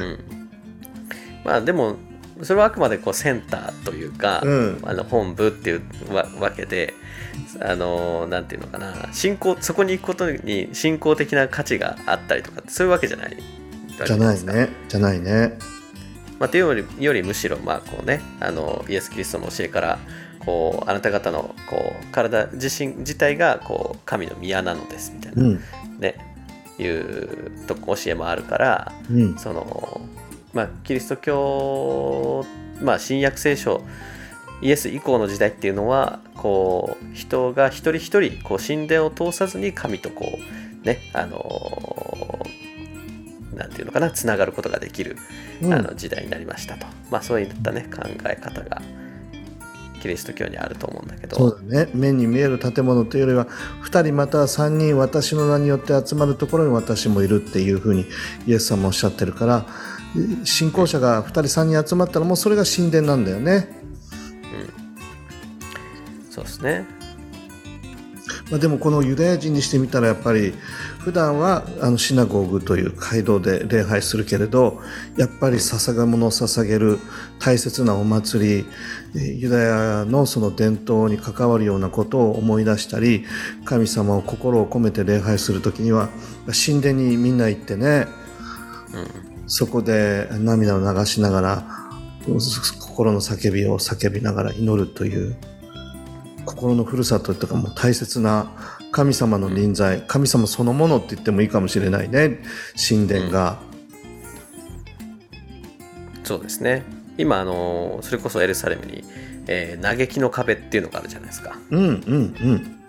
うん、まあでもそれはあくまでこうセンターというか、うん、あの本部っていうわけであのなんていうのかな信仰そこに行くことに信仰的な価値があったりとかそういうわけじゃない？じゃないね。じゃないね。まあ、というよりよりむしろまあこうねあのイエス・キリストの教えからこうあなた方のこう体自身自体がこう神の宮なのですみたいな、うん、ねいうと教えもあるから、うん、そのまあ、キリスト教、まあ、新約聖書イエス以降の時代っていうのはこう人が一人一人こう神殿を通さずに神とこうねあのなんていうのかなつながることができる、うん、あの時代になりましたと、まあ、そういったね考え方がキリスト教にあると思うんだけど。そうだね。目に見える建物というよりは2人または3人私の名によって集まるところに私もいるっていうふうにイエス様おっしゃってるから信仰者が2人3人集まったらもうそれが神殿なんだよね。うん、そうですね。まあ、でもこのユダヤ人にしてみたらやっぱり普段はあのシナゴーグという街道で礼拝するけれどやっぱり捧げ物を捧げる大切なお祭りユダヤのその伝統に関わるようなことを思い出したり神様を心を込めて礼拝する時には神殿にみんな行ってね、うんそこで涙を流しながら心の叫びを叫びながら祈るという心のふるさととかもう大切な神様の臨在神様そのものって言ってもいいかもしれないね。神殿が、うん、そうですね。今あのそれこそエルサレムに、えー、嘆きの壁っていうのがあるじゃないですか。うんうんうん。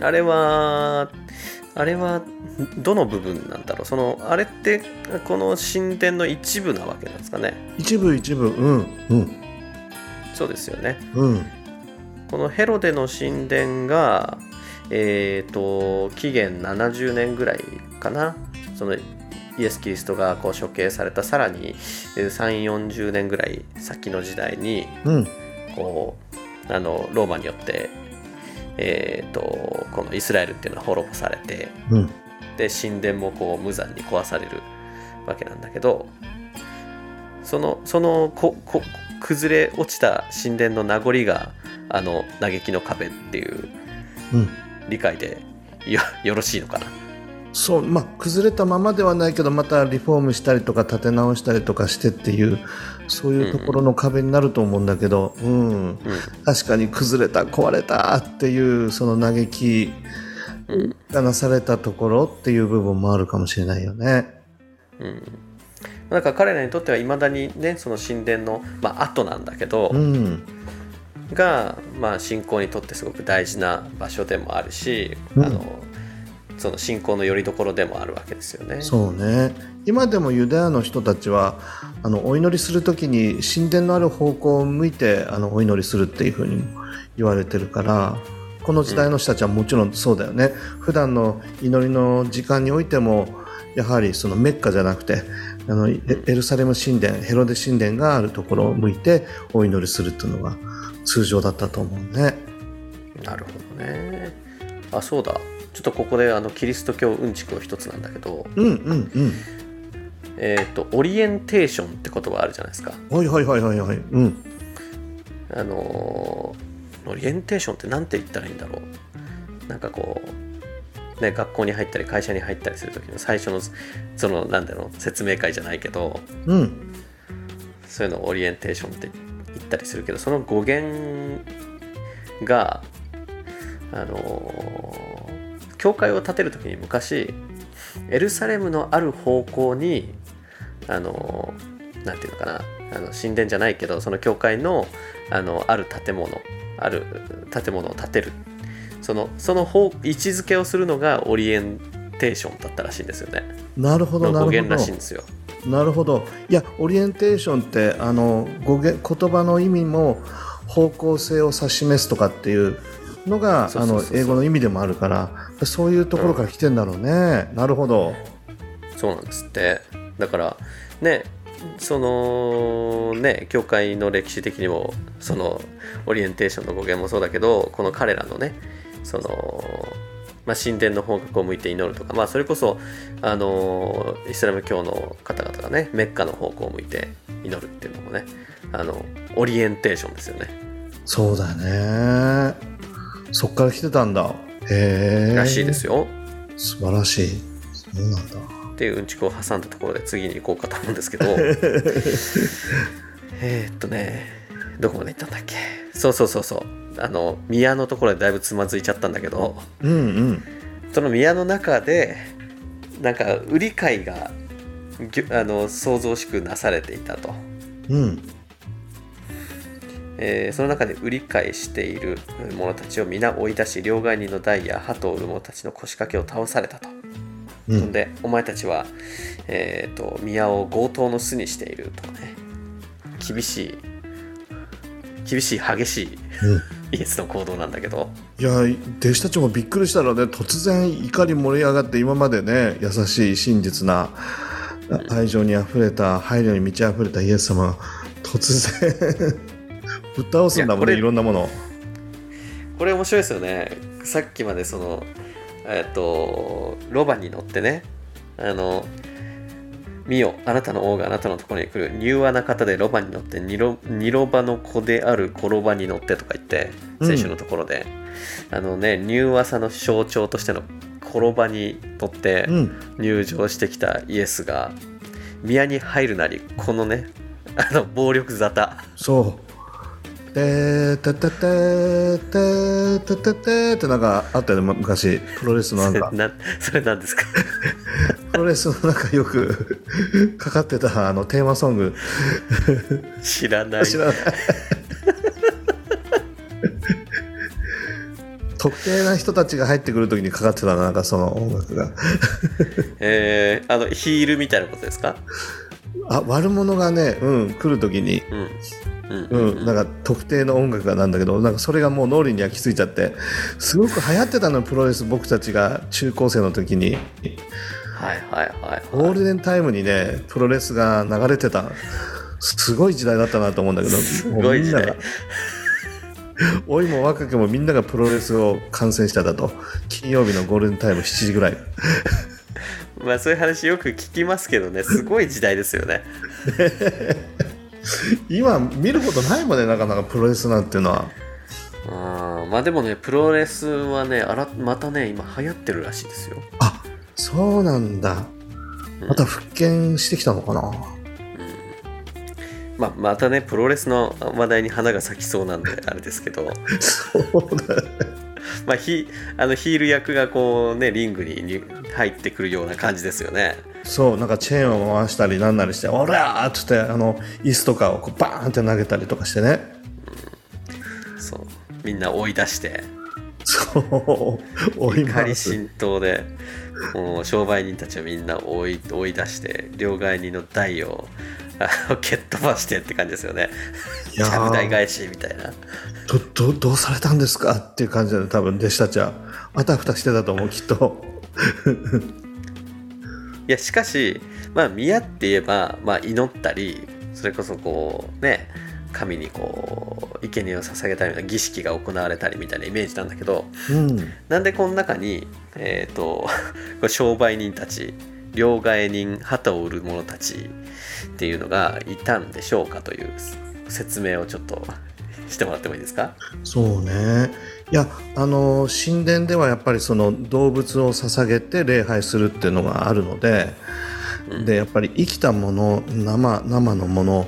あれはあれはどの部分なんだろう。そのあれってこの神殿の一部なわけなんですかね。一部一部。うんうん。そうですよね。うんこのヘロデの神殿がえっ、ー、と紀元70年ぐらいかな。そのイエス・キリストがこう処刑されたさらに3 4 0年ぐらい先の時代にうん。こうあのローマによって、えー、とこのイスラエルっていうのは滅ぼされてうん。で神殿もこう無残に壊されるわけなんだけどそのそのここ崩れ落ちた神殿の名残があの嘆きの壁っていううん。理解でよよろしいのかな？そうまあ崩れたままではないけどまたリフォームしたりとか建て直したりとかしてっていうそういうところの壁になると思うんだけど、うん。うん確かに崩れた壊れたっていうその嘆きうんがなされたところっていう部分もあるかもしれないよね。うん。なんか彼らにとってはいまだにねその神殿の、まあ後なんだけど、うんが、まあ、信仰にとってすごく大事な場所でもあるし、うん。あのその信仰の拠り所でもあるわけですよね。そうね。今でもユダヤの人たちはあのお祈りする時に神殿のある方向を向いてあのお祈りするっていうふうに言われてるからこの時代の人たちはもちろんそうだよね、普段の祈りの時間においてもやはりそのメッカじゃなくてあのエエルサレム神殿ヘロデ神殿があるところを向いてお祈りするっていうのが通常だったと思うね。なるほどね。あそうだちょっとここであのキリスト教うんちくを一つなんだけど、うんうんうん。えっとオリエンテーションって言葉あるじゃないですか。はいはいはいはいはい。うん。あのーオリエンテーションって何て言ったらいいんだろうなんかこう、ね、学校に入ったり会社に入ったりする時の最初のそのなんだろう説明会じゃないけどうん。そういうのをオリエンテーションって言ったりするけどその語源があのー教会を建てる時に昔エルサレムのある方向にあのーなんていうのかなあの神殿じゃないけどその教会のあのある建物ある建物を建てる。そのその方位置づけをするのがオリエンテーションだったらしいんですよね。なるほどなるほの語源らしいんど。ですよなるほど。いや、オリエンテーションってあの語源言葉の意味も方向性を指し示すとかっていうのがあの英語の意味でもあるから、そういうところから来てんだろうね。なるほど。そうなんですってだからねそのね教会の歴史的にもそのオリエンテーションの語源もそうだけどこの彼らのねその、まあ、神殿の方角を向いて祈るとか、まあ、それこそあのイスラム教の方々がねメッカの方向を向いて祈るっていうのもねあのオリエンテーションですよねそうだね。そっから来てたんだ。へえ。らしいですよ。素晴らしい。そうなんだ。っていううんちくを挟んだところで次に行こうかと思うんですけど (laughs) えーっとねどこまで行ったんだっけ？そうそうそうそうあの宮のところでだいぶつまずいちゃったんだけどうんうん。その宮の中でなんか売り買いがあの想像しくなされていたと、うん。えーその中で売り買いしている者たちを皆追い出し両替人の台や鳩を売る者たちの腰掛けを倒されたとうん。そんでお前たちは、えー、と宮を強盗の巣にしているとかね厳しい厳しい激しいうん。イエスの行動なんだけど。いや弟子たちもびっくりしたので突然怒り盛り上がって今までね優しい真実な愛情にあふれた配慮に満ち溢れたイエス様が突然ぶっ倒すんだもんねいろんなもの。これ面白いですよね。さっきまでそのえっ、とロバに乗ってねあの見よ。あなたの王があなたのところに来る。柔和な方でロバに乗ってニロニロバの子である転ばに乗ってとか言ってうん。先週のところで、あのね柔和さの象徴としての転ばに乗って、うん。入場してきたイエスが宮に入るなりこのねあの暴力沙汰。そうてーてててててててってなんかあったよね昔プロレスのなんかそれなんですかプロレスのなんかよくかかってたあのテーマソング知らない知らない特定な人たちが入ってくるときにかかってたななんかその音楽がえー、あのヒールみたいなことですかあ悪者がね、うん、来るときに、うんうんうん、なんか特定の音楽がなんだけどなんかそれがもう脳裏に焼き付いちゃってすごく流行ってたのプロレス僕たちが中高生の時に。はいはいはい、ゴールデンタイムにねプロレスが流れてた。すごい時代だったなと思うんだけどすごい時代。老いも若くもみんながプロレスを観戦してたと。金曜日のゴールデンタイム7時ぐらい。まあそういう話よく聞きますけどね。すごい時代ですよね (laughs) (laughs) 今見ることないもんねなかなかプロレスなんていうのは。あまあでもねプロレスはねあらまたね今流行ってるらしいですよ。あそうなんだ。また復権してきたのかな、まあ、またねプロレスの話題に花が咲きそうなんで (laughs) あれですけど。そうだね。(laughs) まあヒあのヒール役がこうねリングにに入ってくるような感じですよねそうなんかチェーンを回したりなんなりして「おら!」っつってあの椅子とかをこうバーンって投げたりとかしてね。そうみんな追い出して。そう追い怒り浸透でもう商売人たちをみんな追い追い出して両替人の台をあの蹴っ飛ばしてって感じですよね。ちゃぶ台返しみたいな。どどどうされたんですか？っていう感じで多分弟子たちは。あたふたしてたと思うきっといやしかしまあ宮って言えば、まあ、祈ったりそれこそこうね神にこう生贄を捧げたりみたいな儀式が行われたりみたいなイメージなんだけどうん。なんでこの中に、えー、(laughs) と商売人たち両替人旗を売る者たちっていうのがいたんでしょうかという説明をちょっとしてもらってもいいですか？そうねいやあの神殿ではやっぱりその動物を捧げて礼拝するっていうのがあるので、でやっぱり生きたもの生生のもの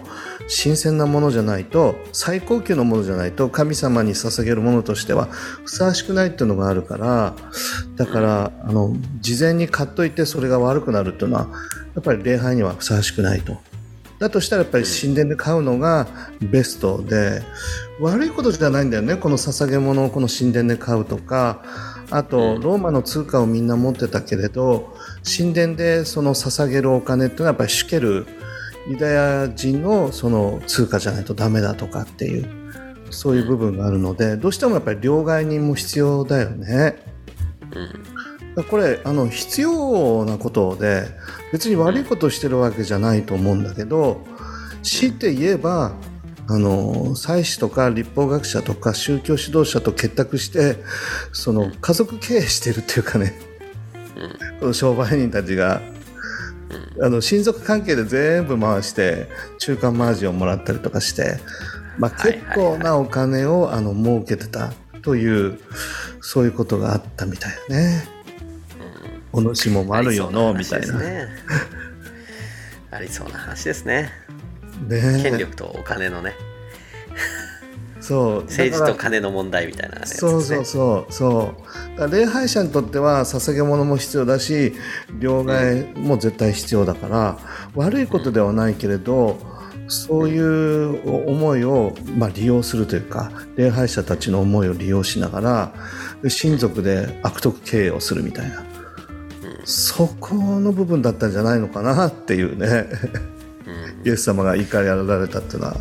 新鮮なものじゃないと最高級のものじゃないと神様に捧げるものとしてはふさわしくないっていうのがあるからだからあの事前に買っといてそれが悪くなるっていうのはやっぱり礼拝にはふさわしくないと。だとしたらやっぱり神殿で買うのがベストで、悪いことじゃないんだよねこの捧げ物をこの神殿で買うとか。あとローマの通貨をみんな持ってたけれど神殿でその捧げるお金っていうのはやっぱりシュケルユダヤ人のその通貨じゃないとダメだとかっていうそういう部分があるのでどうしてもやっぱり両替人も必要だよね。これあの必要なことで別に悪いことをしてるわけじゃないと思うんだけど強いて言えばあの祭司とか立法学者とか宗教指導者と結託してその家族経営してるっていうかねこの商売人たちがあの親族関係で全部回して中間マージンをもらったりとかして、まあ、はい結構なお金をあの儲けてたというそういうことがあったみたいだね。お主もあるよのみたいな。ね。ありそうな話ですね。ね。権力とお金のね。そう。政治と金の問題みたいなね。そうそうそうそう。礼拝者にとっては捧げ物も必要だし両替も絶対必要だから、悪いことではないけれどそういう思いを、まあ、利用するというか礼拝者たちの思いを利用しながら親族で悪徳経営をするみたいな、そこの部分だったんじゃないのかなっていうね。イエス様が怒りられたっていうのは。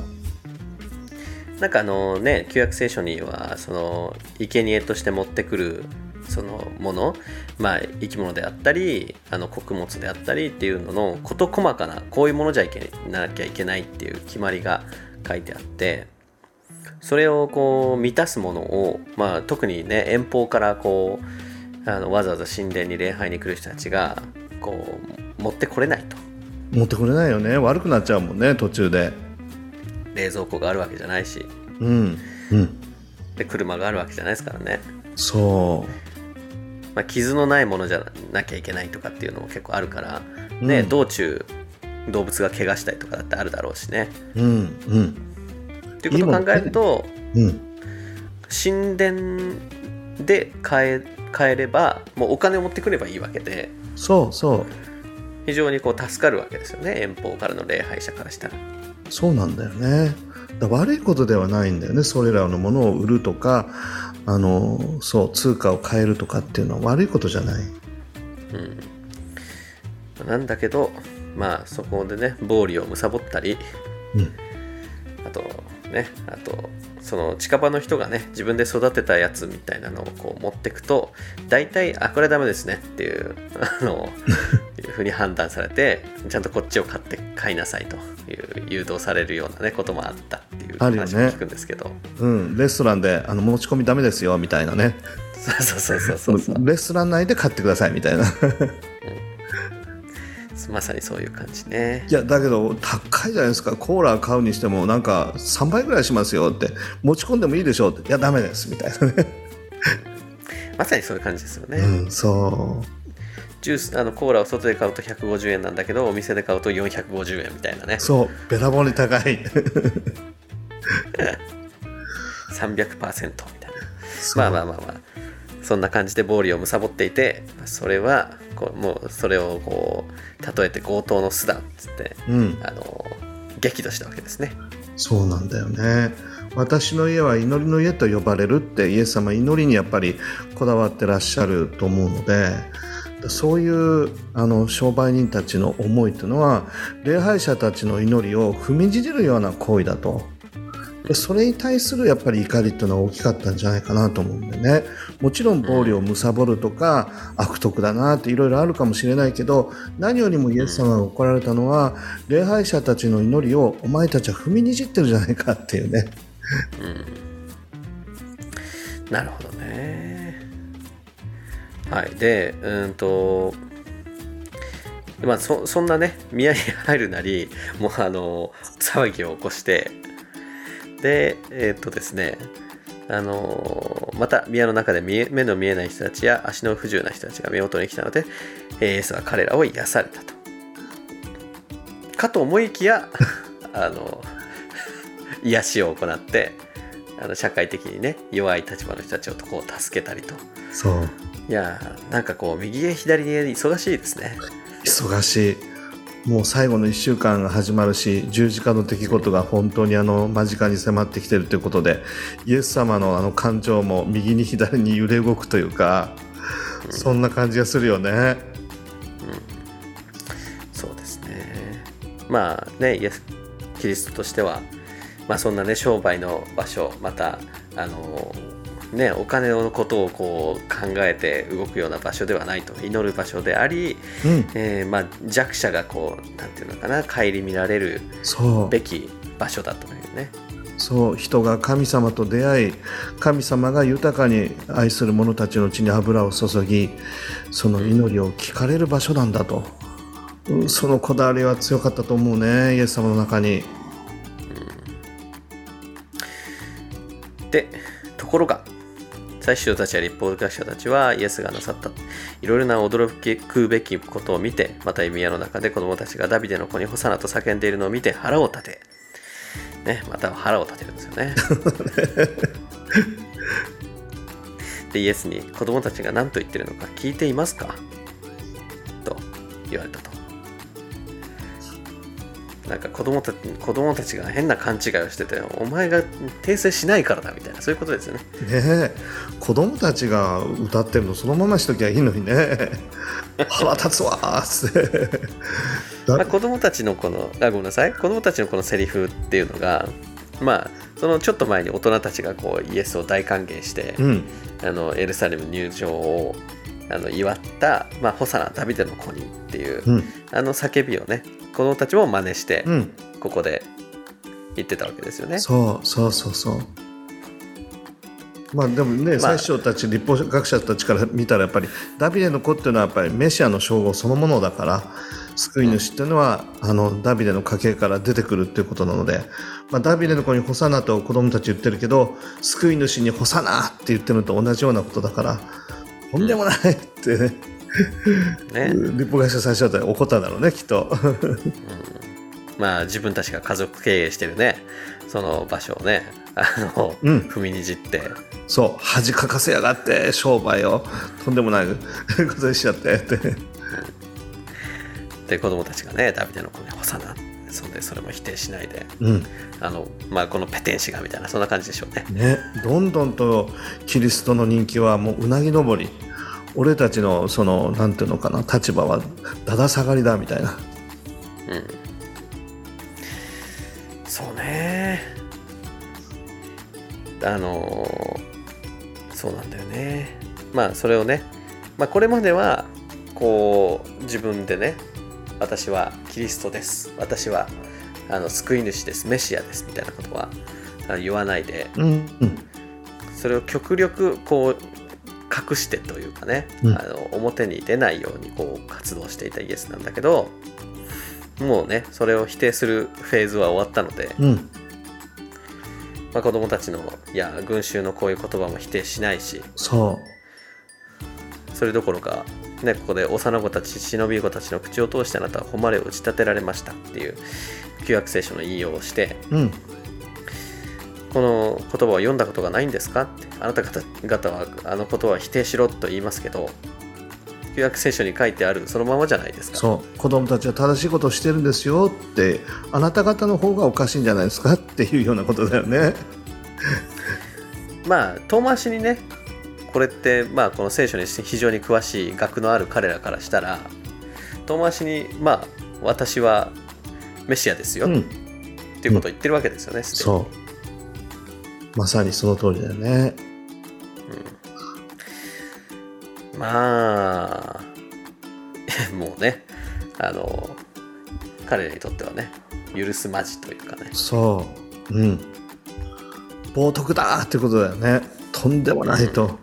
なんかあのね旧約聖書にはその生贄として持ってくるそのものまあ生き物であったりあの穀物であったりっていうのの事細かなこういうものじゃいけなきゃいけないっていう決まりが書いてあってそれをこう満たすものを、まあ、特にね遠方からこうあのわざわざ神殿に礼拝に来る人たちがこう持ってこれないと。持ってこれないよね。悪くなっちゃうもんね途中で。冷蔵庫があるわけじゃないし。うん。うん。で車があるわけじゃないですからね。そまあ、傷のないものじゃなきゃいけないとかっていうのも結構あるから、ねうん。道中動物が怪我したりとかだってあるだろうしね。ううんうん。ということを考えるとうん。神殿で買え買えればもうお金を持ってくればいいわけでそうそう。非常にこう助かるわけですよね。遠方からの礼拝者からしたら。そうなんだよね。悪いことではないんだよね。それらのものを売るとかあのそう通貨を変えるとかっていうのは悪いことじゃない。なんだけどまあそこでね暴利を貪ったりうん。あとねあとその近場の人がね自分で育てたやつみたいなのをこう持ってくと大体あこれダメですねっていうあのいうふうに判断されてちゃんとこっちを買って買いなさいという誘導されるようなねこともあったっていう話も聞くんですけど、うん、レストランであの持ち込みダメですよみたいなね。そうそうそうそうそう。(laughs) レストラン内で買ってくださいみたいなまさにそういう感じね。いやだけど高いじゃないですか。コーラ買うにしてもなんか3倍ぐらいしますよって。持ち込んでもいいでしょうって。いやダメです。みたいなね、(laughs) まさにそういう感じですよね、うん、そジュースあのコーラを外で買うと150円なんだけどお店で買うと450円みたいなね。うそう。べらぼうに高い。(laughs) 300%みたいな。まあまあまあまあ。そんな感じで暴利を貪っていてそれはこうもうそれをこう例えて強盗の巣だっつってうん。あの激怒したわけですね。そうなんだよね。私の家は祈りの家と呼ばれるってイエス様祈りにやっぱりこだわってらっしゃると思うのでそういうあの商売人たちの思いというのは礼拝者たちの祈りを踏みにじるような行為だとでそれに対するやっぱり怒りっていうのは大きかったんじゃないかなと思うんでね。もちろん暴利を貪るとか悪徳だなっていろいろあるかもしれないけど何よりもイエス様が怒られたのは礼拝者たちの祈りをお前たちは踏みにじってるじゃないかっていうね。なるほどね。はい。でうんとまあそそんなね宮に入るなりもうあの騒ぎを起こしてでえっとですねあのまた宮の中で見え目の見えない人たちや足の不自由な人たちが見事に来たのでイエスは彼らを癒されたと。かと思いきや (laughs) あの (laughs) 癒しを行ってあの社会的にね弱い立場の人たちをこう助けたりと。そう。いやーなんかこう右へ左へ忙しいですね。忙しいもう最後の1週間が始まるし十字架の出来事が本当にあの間近に迫ってきてるということでイエス様のあの感情も右に左に揺れ動くというか、そんな感じがするよね。うんそうですねまあねイエスキリストとしてはまあそんなね商売の場所またあのねお金のことをこう考えて動くような場所ではないと祈る場所であり、うん、えーまあ、弱者がこうなんていうのかな顧みられるべき場所だというね。そう。人が神様と出会い神様が豊かに愛する者たちのうちに油を注ぎその祈りを聞かれる場所なんだと、うんそのこだわりは強かったと思うねイエス様の中に。でところが祭司長たちや立法学者たちはイエスがなさった。いろいろな驚くべきことを見てまた宮の中で子供たちがダビデの子にホサナと叫んでいるのを見て腹を立て。ねまた腹を立てるんですよね。(laughs) でイエスに子供たちが何と言ってるのか聞いていますか？と言われたとなんか子供たち子供たちが変な勘違いをしててお前が訂正しないからだみたいなそういうことですよね。ねえ子供たちが歌ってるのそのまましときゃいいのにね。腹立つわーって。(laughs) まあ、子供たちのこのあごめんなさい。子供たちのこのセリフっていうのがまあそのちょっと前に大人たちがこうイエスを大歓迎して、うん。あのエルサレム入場をあの祝った、まあ、ホサナダビデの子にっていう、うん。あの叫びをね子供たちも真似して、うん。ここで言ってたわけですよね。そうそうそうそう。まあでもね、まあ。最初たち立法学者たちから見たらやっぱりダビデの子っていうのはやっぱりメシアの称号そのものだから救い主っていうのは、あのダビデの家系から出てくるっていうことなので、まあ、ダビデの子にホサナと子供たち言ってるけど救い主にホサナって言ってるのと同じようなことだからとんでもないってね、ね。立法学者最初だったら怒ったんだろうねきっと。まあ自分たちが家族経営してるね。その場所をね。あの、うん。踏みにじって。そう。恥かかせやがって商売を。とんでもない (laughs) ことにしちゃって。って。で子供たちがねダビデの子に「ホサナ」そんでそれも否定しないで。うん。あのまあこのペテン師がみたいなそんな感じでしょうね。ね、どんどんとキリストの人気はもううなぎ登り俺たちのそのなんていうのかな立場はだだ下がりだみたいな。そうね。あのーそうなんだよね。まあそれをね、まあ、これまではこう自分でね私はキリストです。私はあの救い主です。メシアです。みたいなことは言わないで。うんうん。それを極力こう隠してというかね、うん。あの表に出ないようにこう活動していたイエスなんだけどもうねそれを否定するフェーズは終わったので、うん。まあ、子供たちのいや群衆のこういう言葉も否定しないしそそれどころか、ね、ここで幼子たち忍び子たちの口を通してあなたは誉れを打ち立てられましたっていう旧約聖書の引用をしてううんこの言葉を読んだことがないんですかってあなた方方はあの言葉を否定しろと言いますけど旧約聖書に書いてあるそのままじゃないですか。そう。子供たちは正しいことをしてるんですよってあなた方の方がおかしいんじゃないですかっていうようなことだよね。(laughs) まあ遠回しにねこれってまあこの聖書に非常に詳しい学のある彼らからしたら遠回しにまあ私はメシアですよ、うん。っていうことを言ってるわけですよね、すでに。そうまさにその通りだよね。まあ (laughs) もうねあの彼らにとってはね許すまじというかね。そう。うん。冒涜だってことだよね。とんでもないと。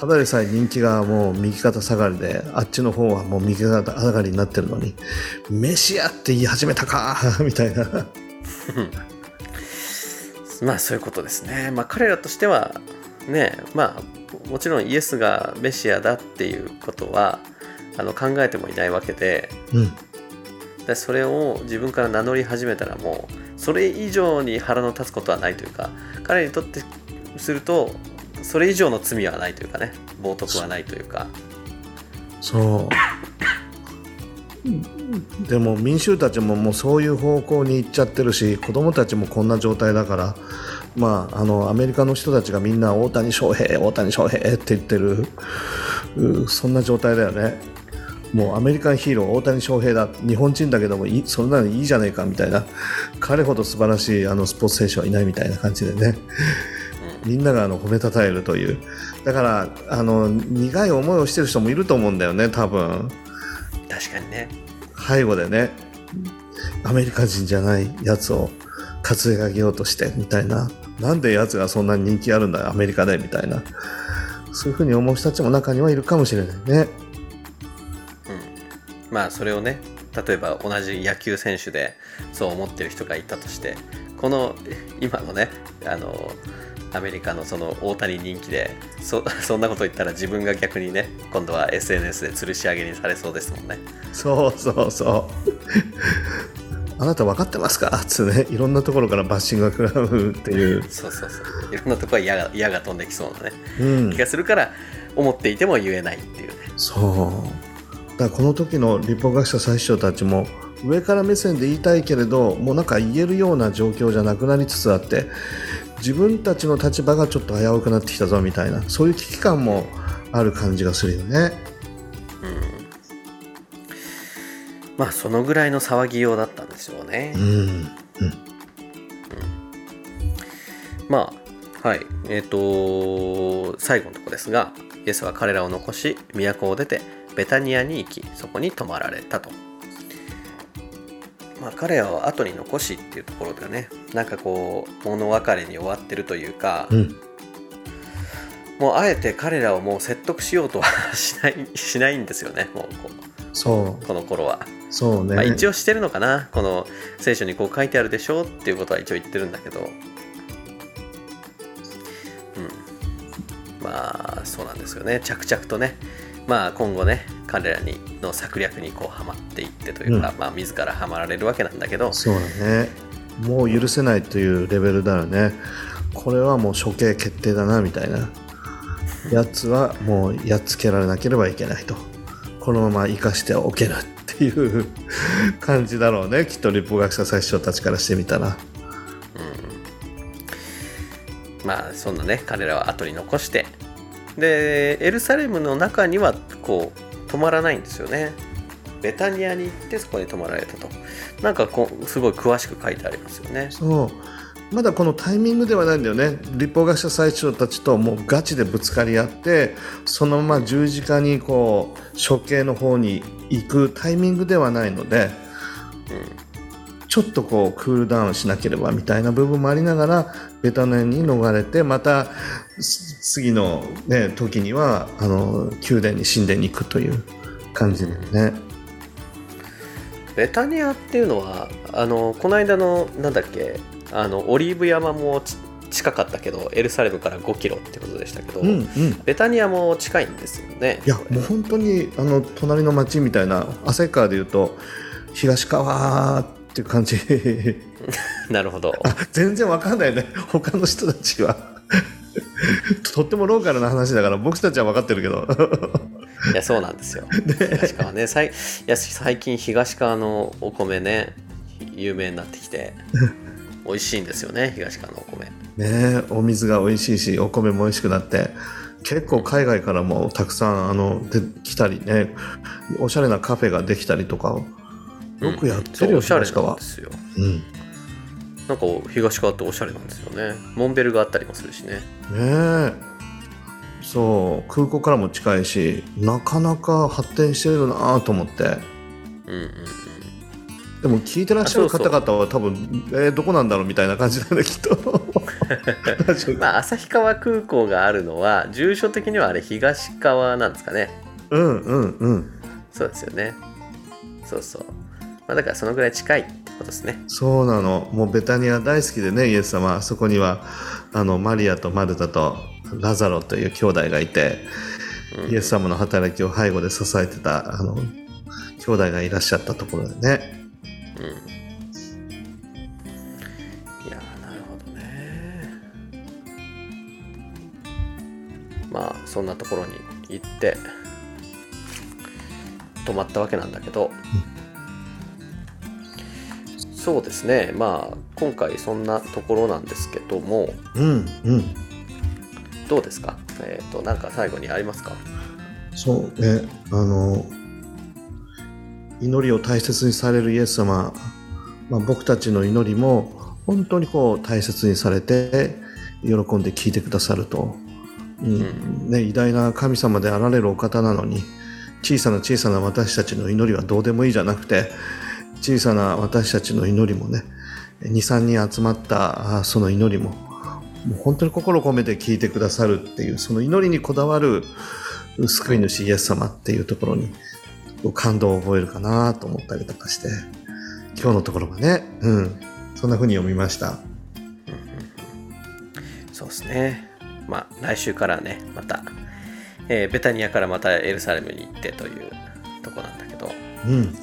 ただでさえ人気がもう右肩下がりであっちの方はもう右肩上がりになってるのにメシアって言い始めたかみたいな (laughs) まあそういうことですね。まあ彼らとしてはねまあもちろんイエスがメシアだっていうことはあの考えてもいないわけでうん。でそれを自分から名乗り始めたらもうそれ以上に腹の立つことはないというか彼にとってするとそれ以上の罪はないというかね冒涜はないというか。そうでも民衆たちももうそういう方向に行っちゃってるし子供たちもこんな状態だからまああのアメリカの人たちがみんな大谷翔平大谷翔平って言ってるそんな状態だよね。もうアメリカンヒーロー大谷翔平だ。日本人だけどもいそんなのいいじゃないかみたいな。彼ほど素晴らしいあのスポーツ選手はいないみたいな感じでね。みんながあの褒めたたえるという。だからあの苦い思いをしている人もいると思うんだよね多分。確かにね。背後でねアメリカ人じゃないやつを担い上げようとしてみたいな。なんでやつがそんなに人気あるんだアメリカでみたいな。そういうふうに思う人たちも中にはいるかもしれないね。うん。まあそれをね例えば同じ野球選手でそう思ってる人がいたとしてこの今のねあのアメリカのその大谷人気でそ (laughs) そんなこと言ったら自分が逆にね今度は SNS で吊るし上げにされそうですもんね。そうそうそう。(laughs) あなた分かってますか？つってねいろんなところからバッシングが食らうっていう、そうそうそう。いろんなとこは矢が矢が飛んできそうなねうん。気、がするから思っていても言えないっていうね。そう。だからこの時の立法学者最初たちも上から目線で言いたいけれどもうなんか言えるような状況じゃなくなりつつあって自分たちの立場がちょっと危うくなってきたぞみたいなそういう危機感もある感じがするよね。まあそのぐらいの騒ぎようだったんでしょうね、うん、まあはい。えっ、と最後のとこですがイエスは彼らを残し都を出てベタニアに行きそこに泊まられたとまあ彼らを後に残しっていうところでね。なんかこう物別れに終わってるというか、うん、もうあえて彼らをもう説得しようとはしないしないんですよねもうこそう。この頃は、そうね、まあ、一応してるのかなこの聖書にこう書いてあるでしょっていうことは一応言ってるんだけど。うん。まあそうなんですよね。着々とねまあ今後ね彼らにの策略にこうはまっていってというか、うん。まあ自らはまられるわけなんだけどそうだね。もう許せないというレベルだよね。これはもう処刑決定だなみたいな。やつはもうやっつけられなければいけないと。このまま生かしておけぬっていう (laughs) 感じだろうね。きっと立法学者最初たちからしてみたら。まあそんなね彼らは後に残してでエルサレムの中にはこう泊まらないんですよね。ベタニアに行ってそこに泊まられたと。なんかこうすごい詳しく書いてありますよね。そう。まだこのタイミングではないんだよね。立法学者最長たちともうガチでぶつかり合ってそのまま十字架にこう処刑の方に行くタイミングではないのでうんちょっとこうクールダウンしなければみたいな部分もありながらベタネに逃れてまた次の、ね、時にはあの宮殿に神殿に行くという感じだよね。ベタニアっていうのはあのこの間のなんだっけあのオリーブ山も近かったけどエルサレムから5キロってことでしたけど、うんうん。ベタニアも近いんですよねいやもう本当にあの隣の町みたいな旭川でいうと東川っていう感じ。(laughs) なるほど。あ (laughs) 全然わかんないね。他の人たちはとってもローカルな話だから僕たちは分かってるけど。いやそうなんですよ。(laughs) 東川ね。さいいや最近東川のお米ね有名になってきて (laughs) 美味しいんですよね東川のお米。ねえお水が美味しいしお米も美味しくなって結構海外からもたくさんあので来たりねおしゃれなカフェができたりとかよくやってるよ、そうおしゃれ東川なんですよ。うんなんか東川っておしゃれなんですよね。モンベルがあったりもするしね。ねえ。そう。空港からも近いしなかなか発展してるなと思って。うんうんうん。でも聞いてらっしゃる方々は多分えーどこなんだろうみたいな感じなんだ (laughs) きっと。(laughs) まあ旭川空港があるのは住所的にはあれ東川なんですかね。うんうんうん。そうですよね。そうそう、まあ、だからそのぐらい近いことですね。そうなの。もうベタニア大好きでねイエス様。そこにはあのマリアとマルタとラザロという兄弟がいて、うん。イエス様の働きを背後で支えてたあの兄弟がいらっしゃったところでね。うん。いやーなるほどね。まあそんなところに行って泊まったわけなんだけど、そうですね。まあ今回そんなところなんですけども。うんうん。どうですか？えっ、となんか最後にありますか？そうね。あの祈りを大切にされるイエス様、まあ、僕たちの祈りも本当にこう大切にされて喜んで聞いてくださると、うん。ね、偉大な神様であられるお方なのに小さな小さな私たちの祈りはどうでもいいじゃなくて小さな私たちの祈りもね23人集まったあその祈りももう本当に心を込めて聞いてくださるっていうその祈りにこだわる救い主イエス様っていうところに感動を覚えるかなと思ったりとかして今日のところはね、うん、そんな風に読みました。そうですね。まあ来週からねまた、えーベタニアからまたエルサレムに行ってというとこなんだけど。うん、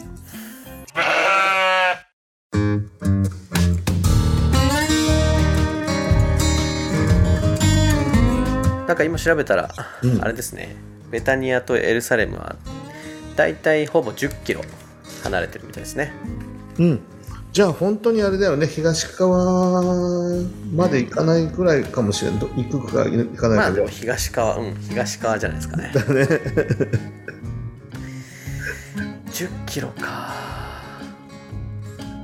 なんか今調べたら、うん。あれですね。ベタニアとエルサレムはだいたいほぼ1 0キロ離れてるみたいですね。うん、じゃあ本当にあれだよね。東側まで行かないぐらいかもしれん。ど行くか行かないかまあでも東側うん。東側じゃないですかね。だね。(laughs) 10キロか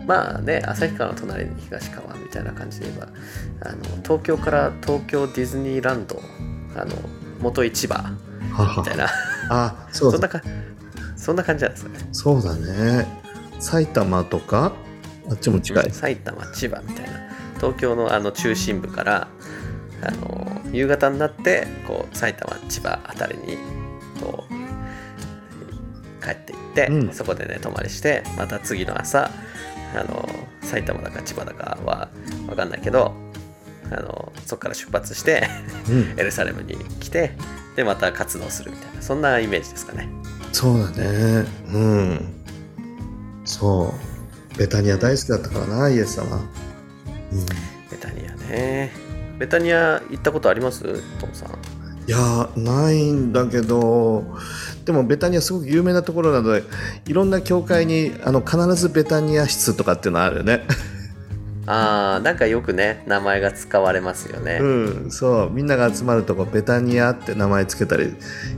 まあね旭川の隣に東川みたいな感じで言えばあの東京から東京ディズニーランドあの元市場はみたいな。あそうだ。そんなかそんな感じなんですかね。そうだね。埼玉とかあっちも近い、埼玉千葉みたいな。東京のあの中心部からあの夕方になってこう埼玉千葉あたりにこう帰っていって、うん。そこでね泊まりしてまた次の朝あの埼玉だか千葉だかは分かんないけどあのそこから出発してうん、(laughs) エルサレムに来てでまた活動するみたいなそんなイメージですかね。そうだね。うん。そう。ベタニア大好きだったからなイエス様、うん、ベタニアね。ベタニア行ったことあります？トムさん。いやないんだけどでもベタニアすごく有名なところなのでいろんな教会にあの必ずベタニア室とかっていうのあるよね。あーなんかよくね名前が使われますよね、うんそう。みんなが集まるとこベタニアって名前つけたり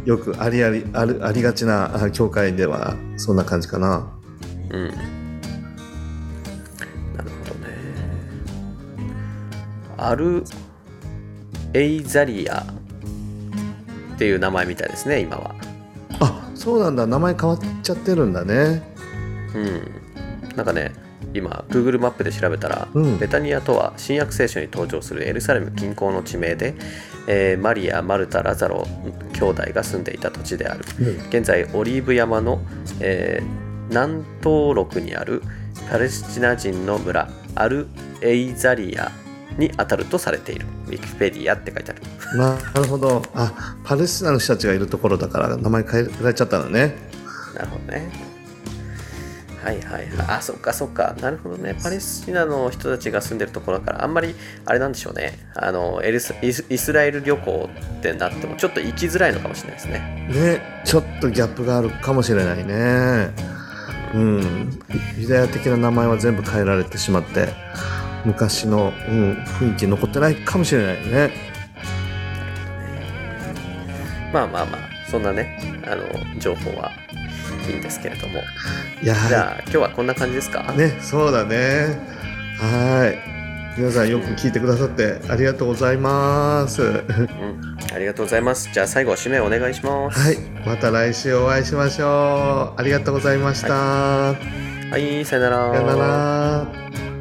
よくありありあるありがちなあ教会ではそんな感じかな。うん。なるほどね。アルエイザリアっていう名前みたいですね今はあそうなんだ。名前変わっちゃってるんだね。うん。なんかね今 Google マップで調べたら、うん。ベタニアとは新約聖書に登場するエルサレム近郊の地名で、えーマリアマルタラザロ兄弟が住んでいた土地である。現在オリーブ山の、えー南東麓にあるパレスチナ人の村アルエイザリアに当たるとされている。ウィキペディアって書いてある。なるほど。あパレスチナの人たちがいるところだから名前変えられちゃったのね。なるほどね。はいはいはい。あそっかそっか。なるほどね。パレスチナの人たちが住んでるところだからあんまりあれなんでしょうね。あのエルスイスイスラエル旅行ってなってもちょっと行きづらいのかもしれないですね。ねちょっとギャップがあるかもしれないね。うん。ユダヤ的な名前は全部変えられてしまって昔の、うん、雰囲気残ってないかもしれないね。まあまあまあそんなねあの情報はいいんですけれども。いやじゃあ今日はこんな感じですか？ねそうだね。はい。皆さんよく聞いてくださってありがとうございます。うん、ありがとうございます。じゃあ最後、締めお願いします。はい。また来週お会いしましょう。ありがとうございました、はい、さよなら。さよなら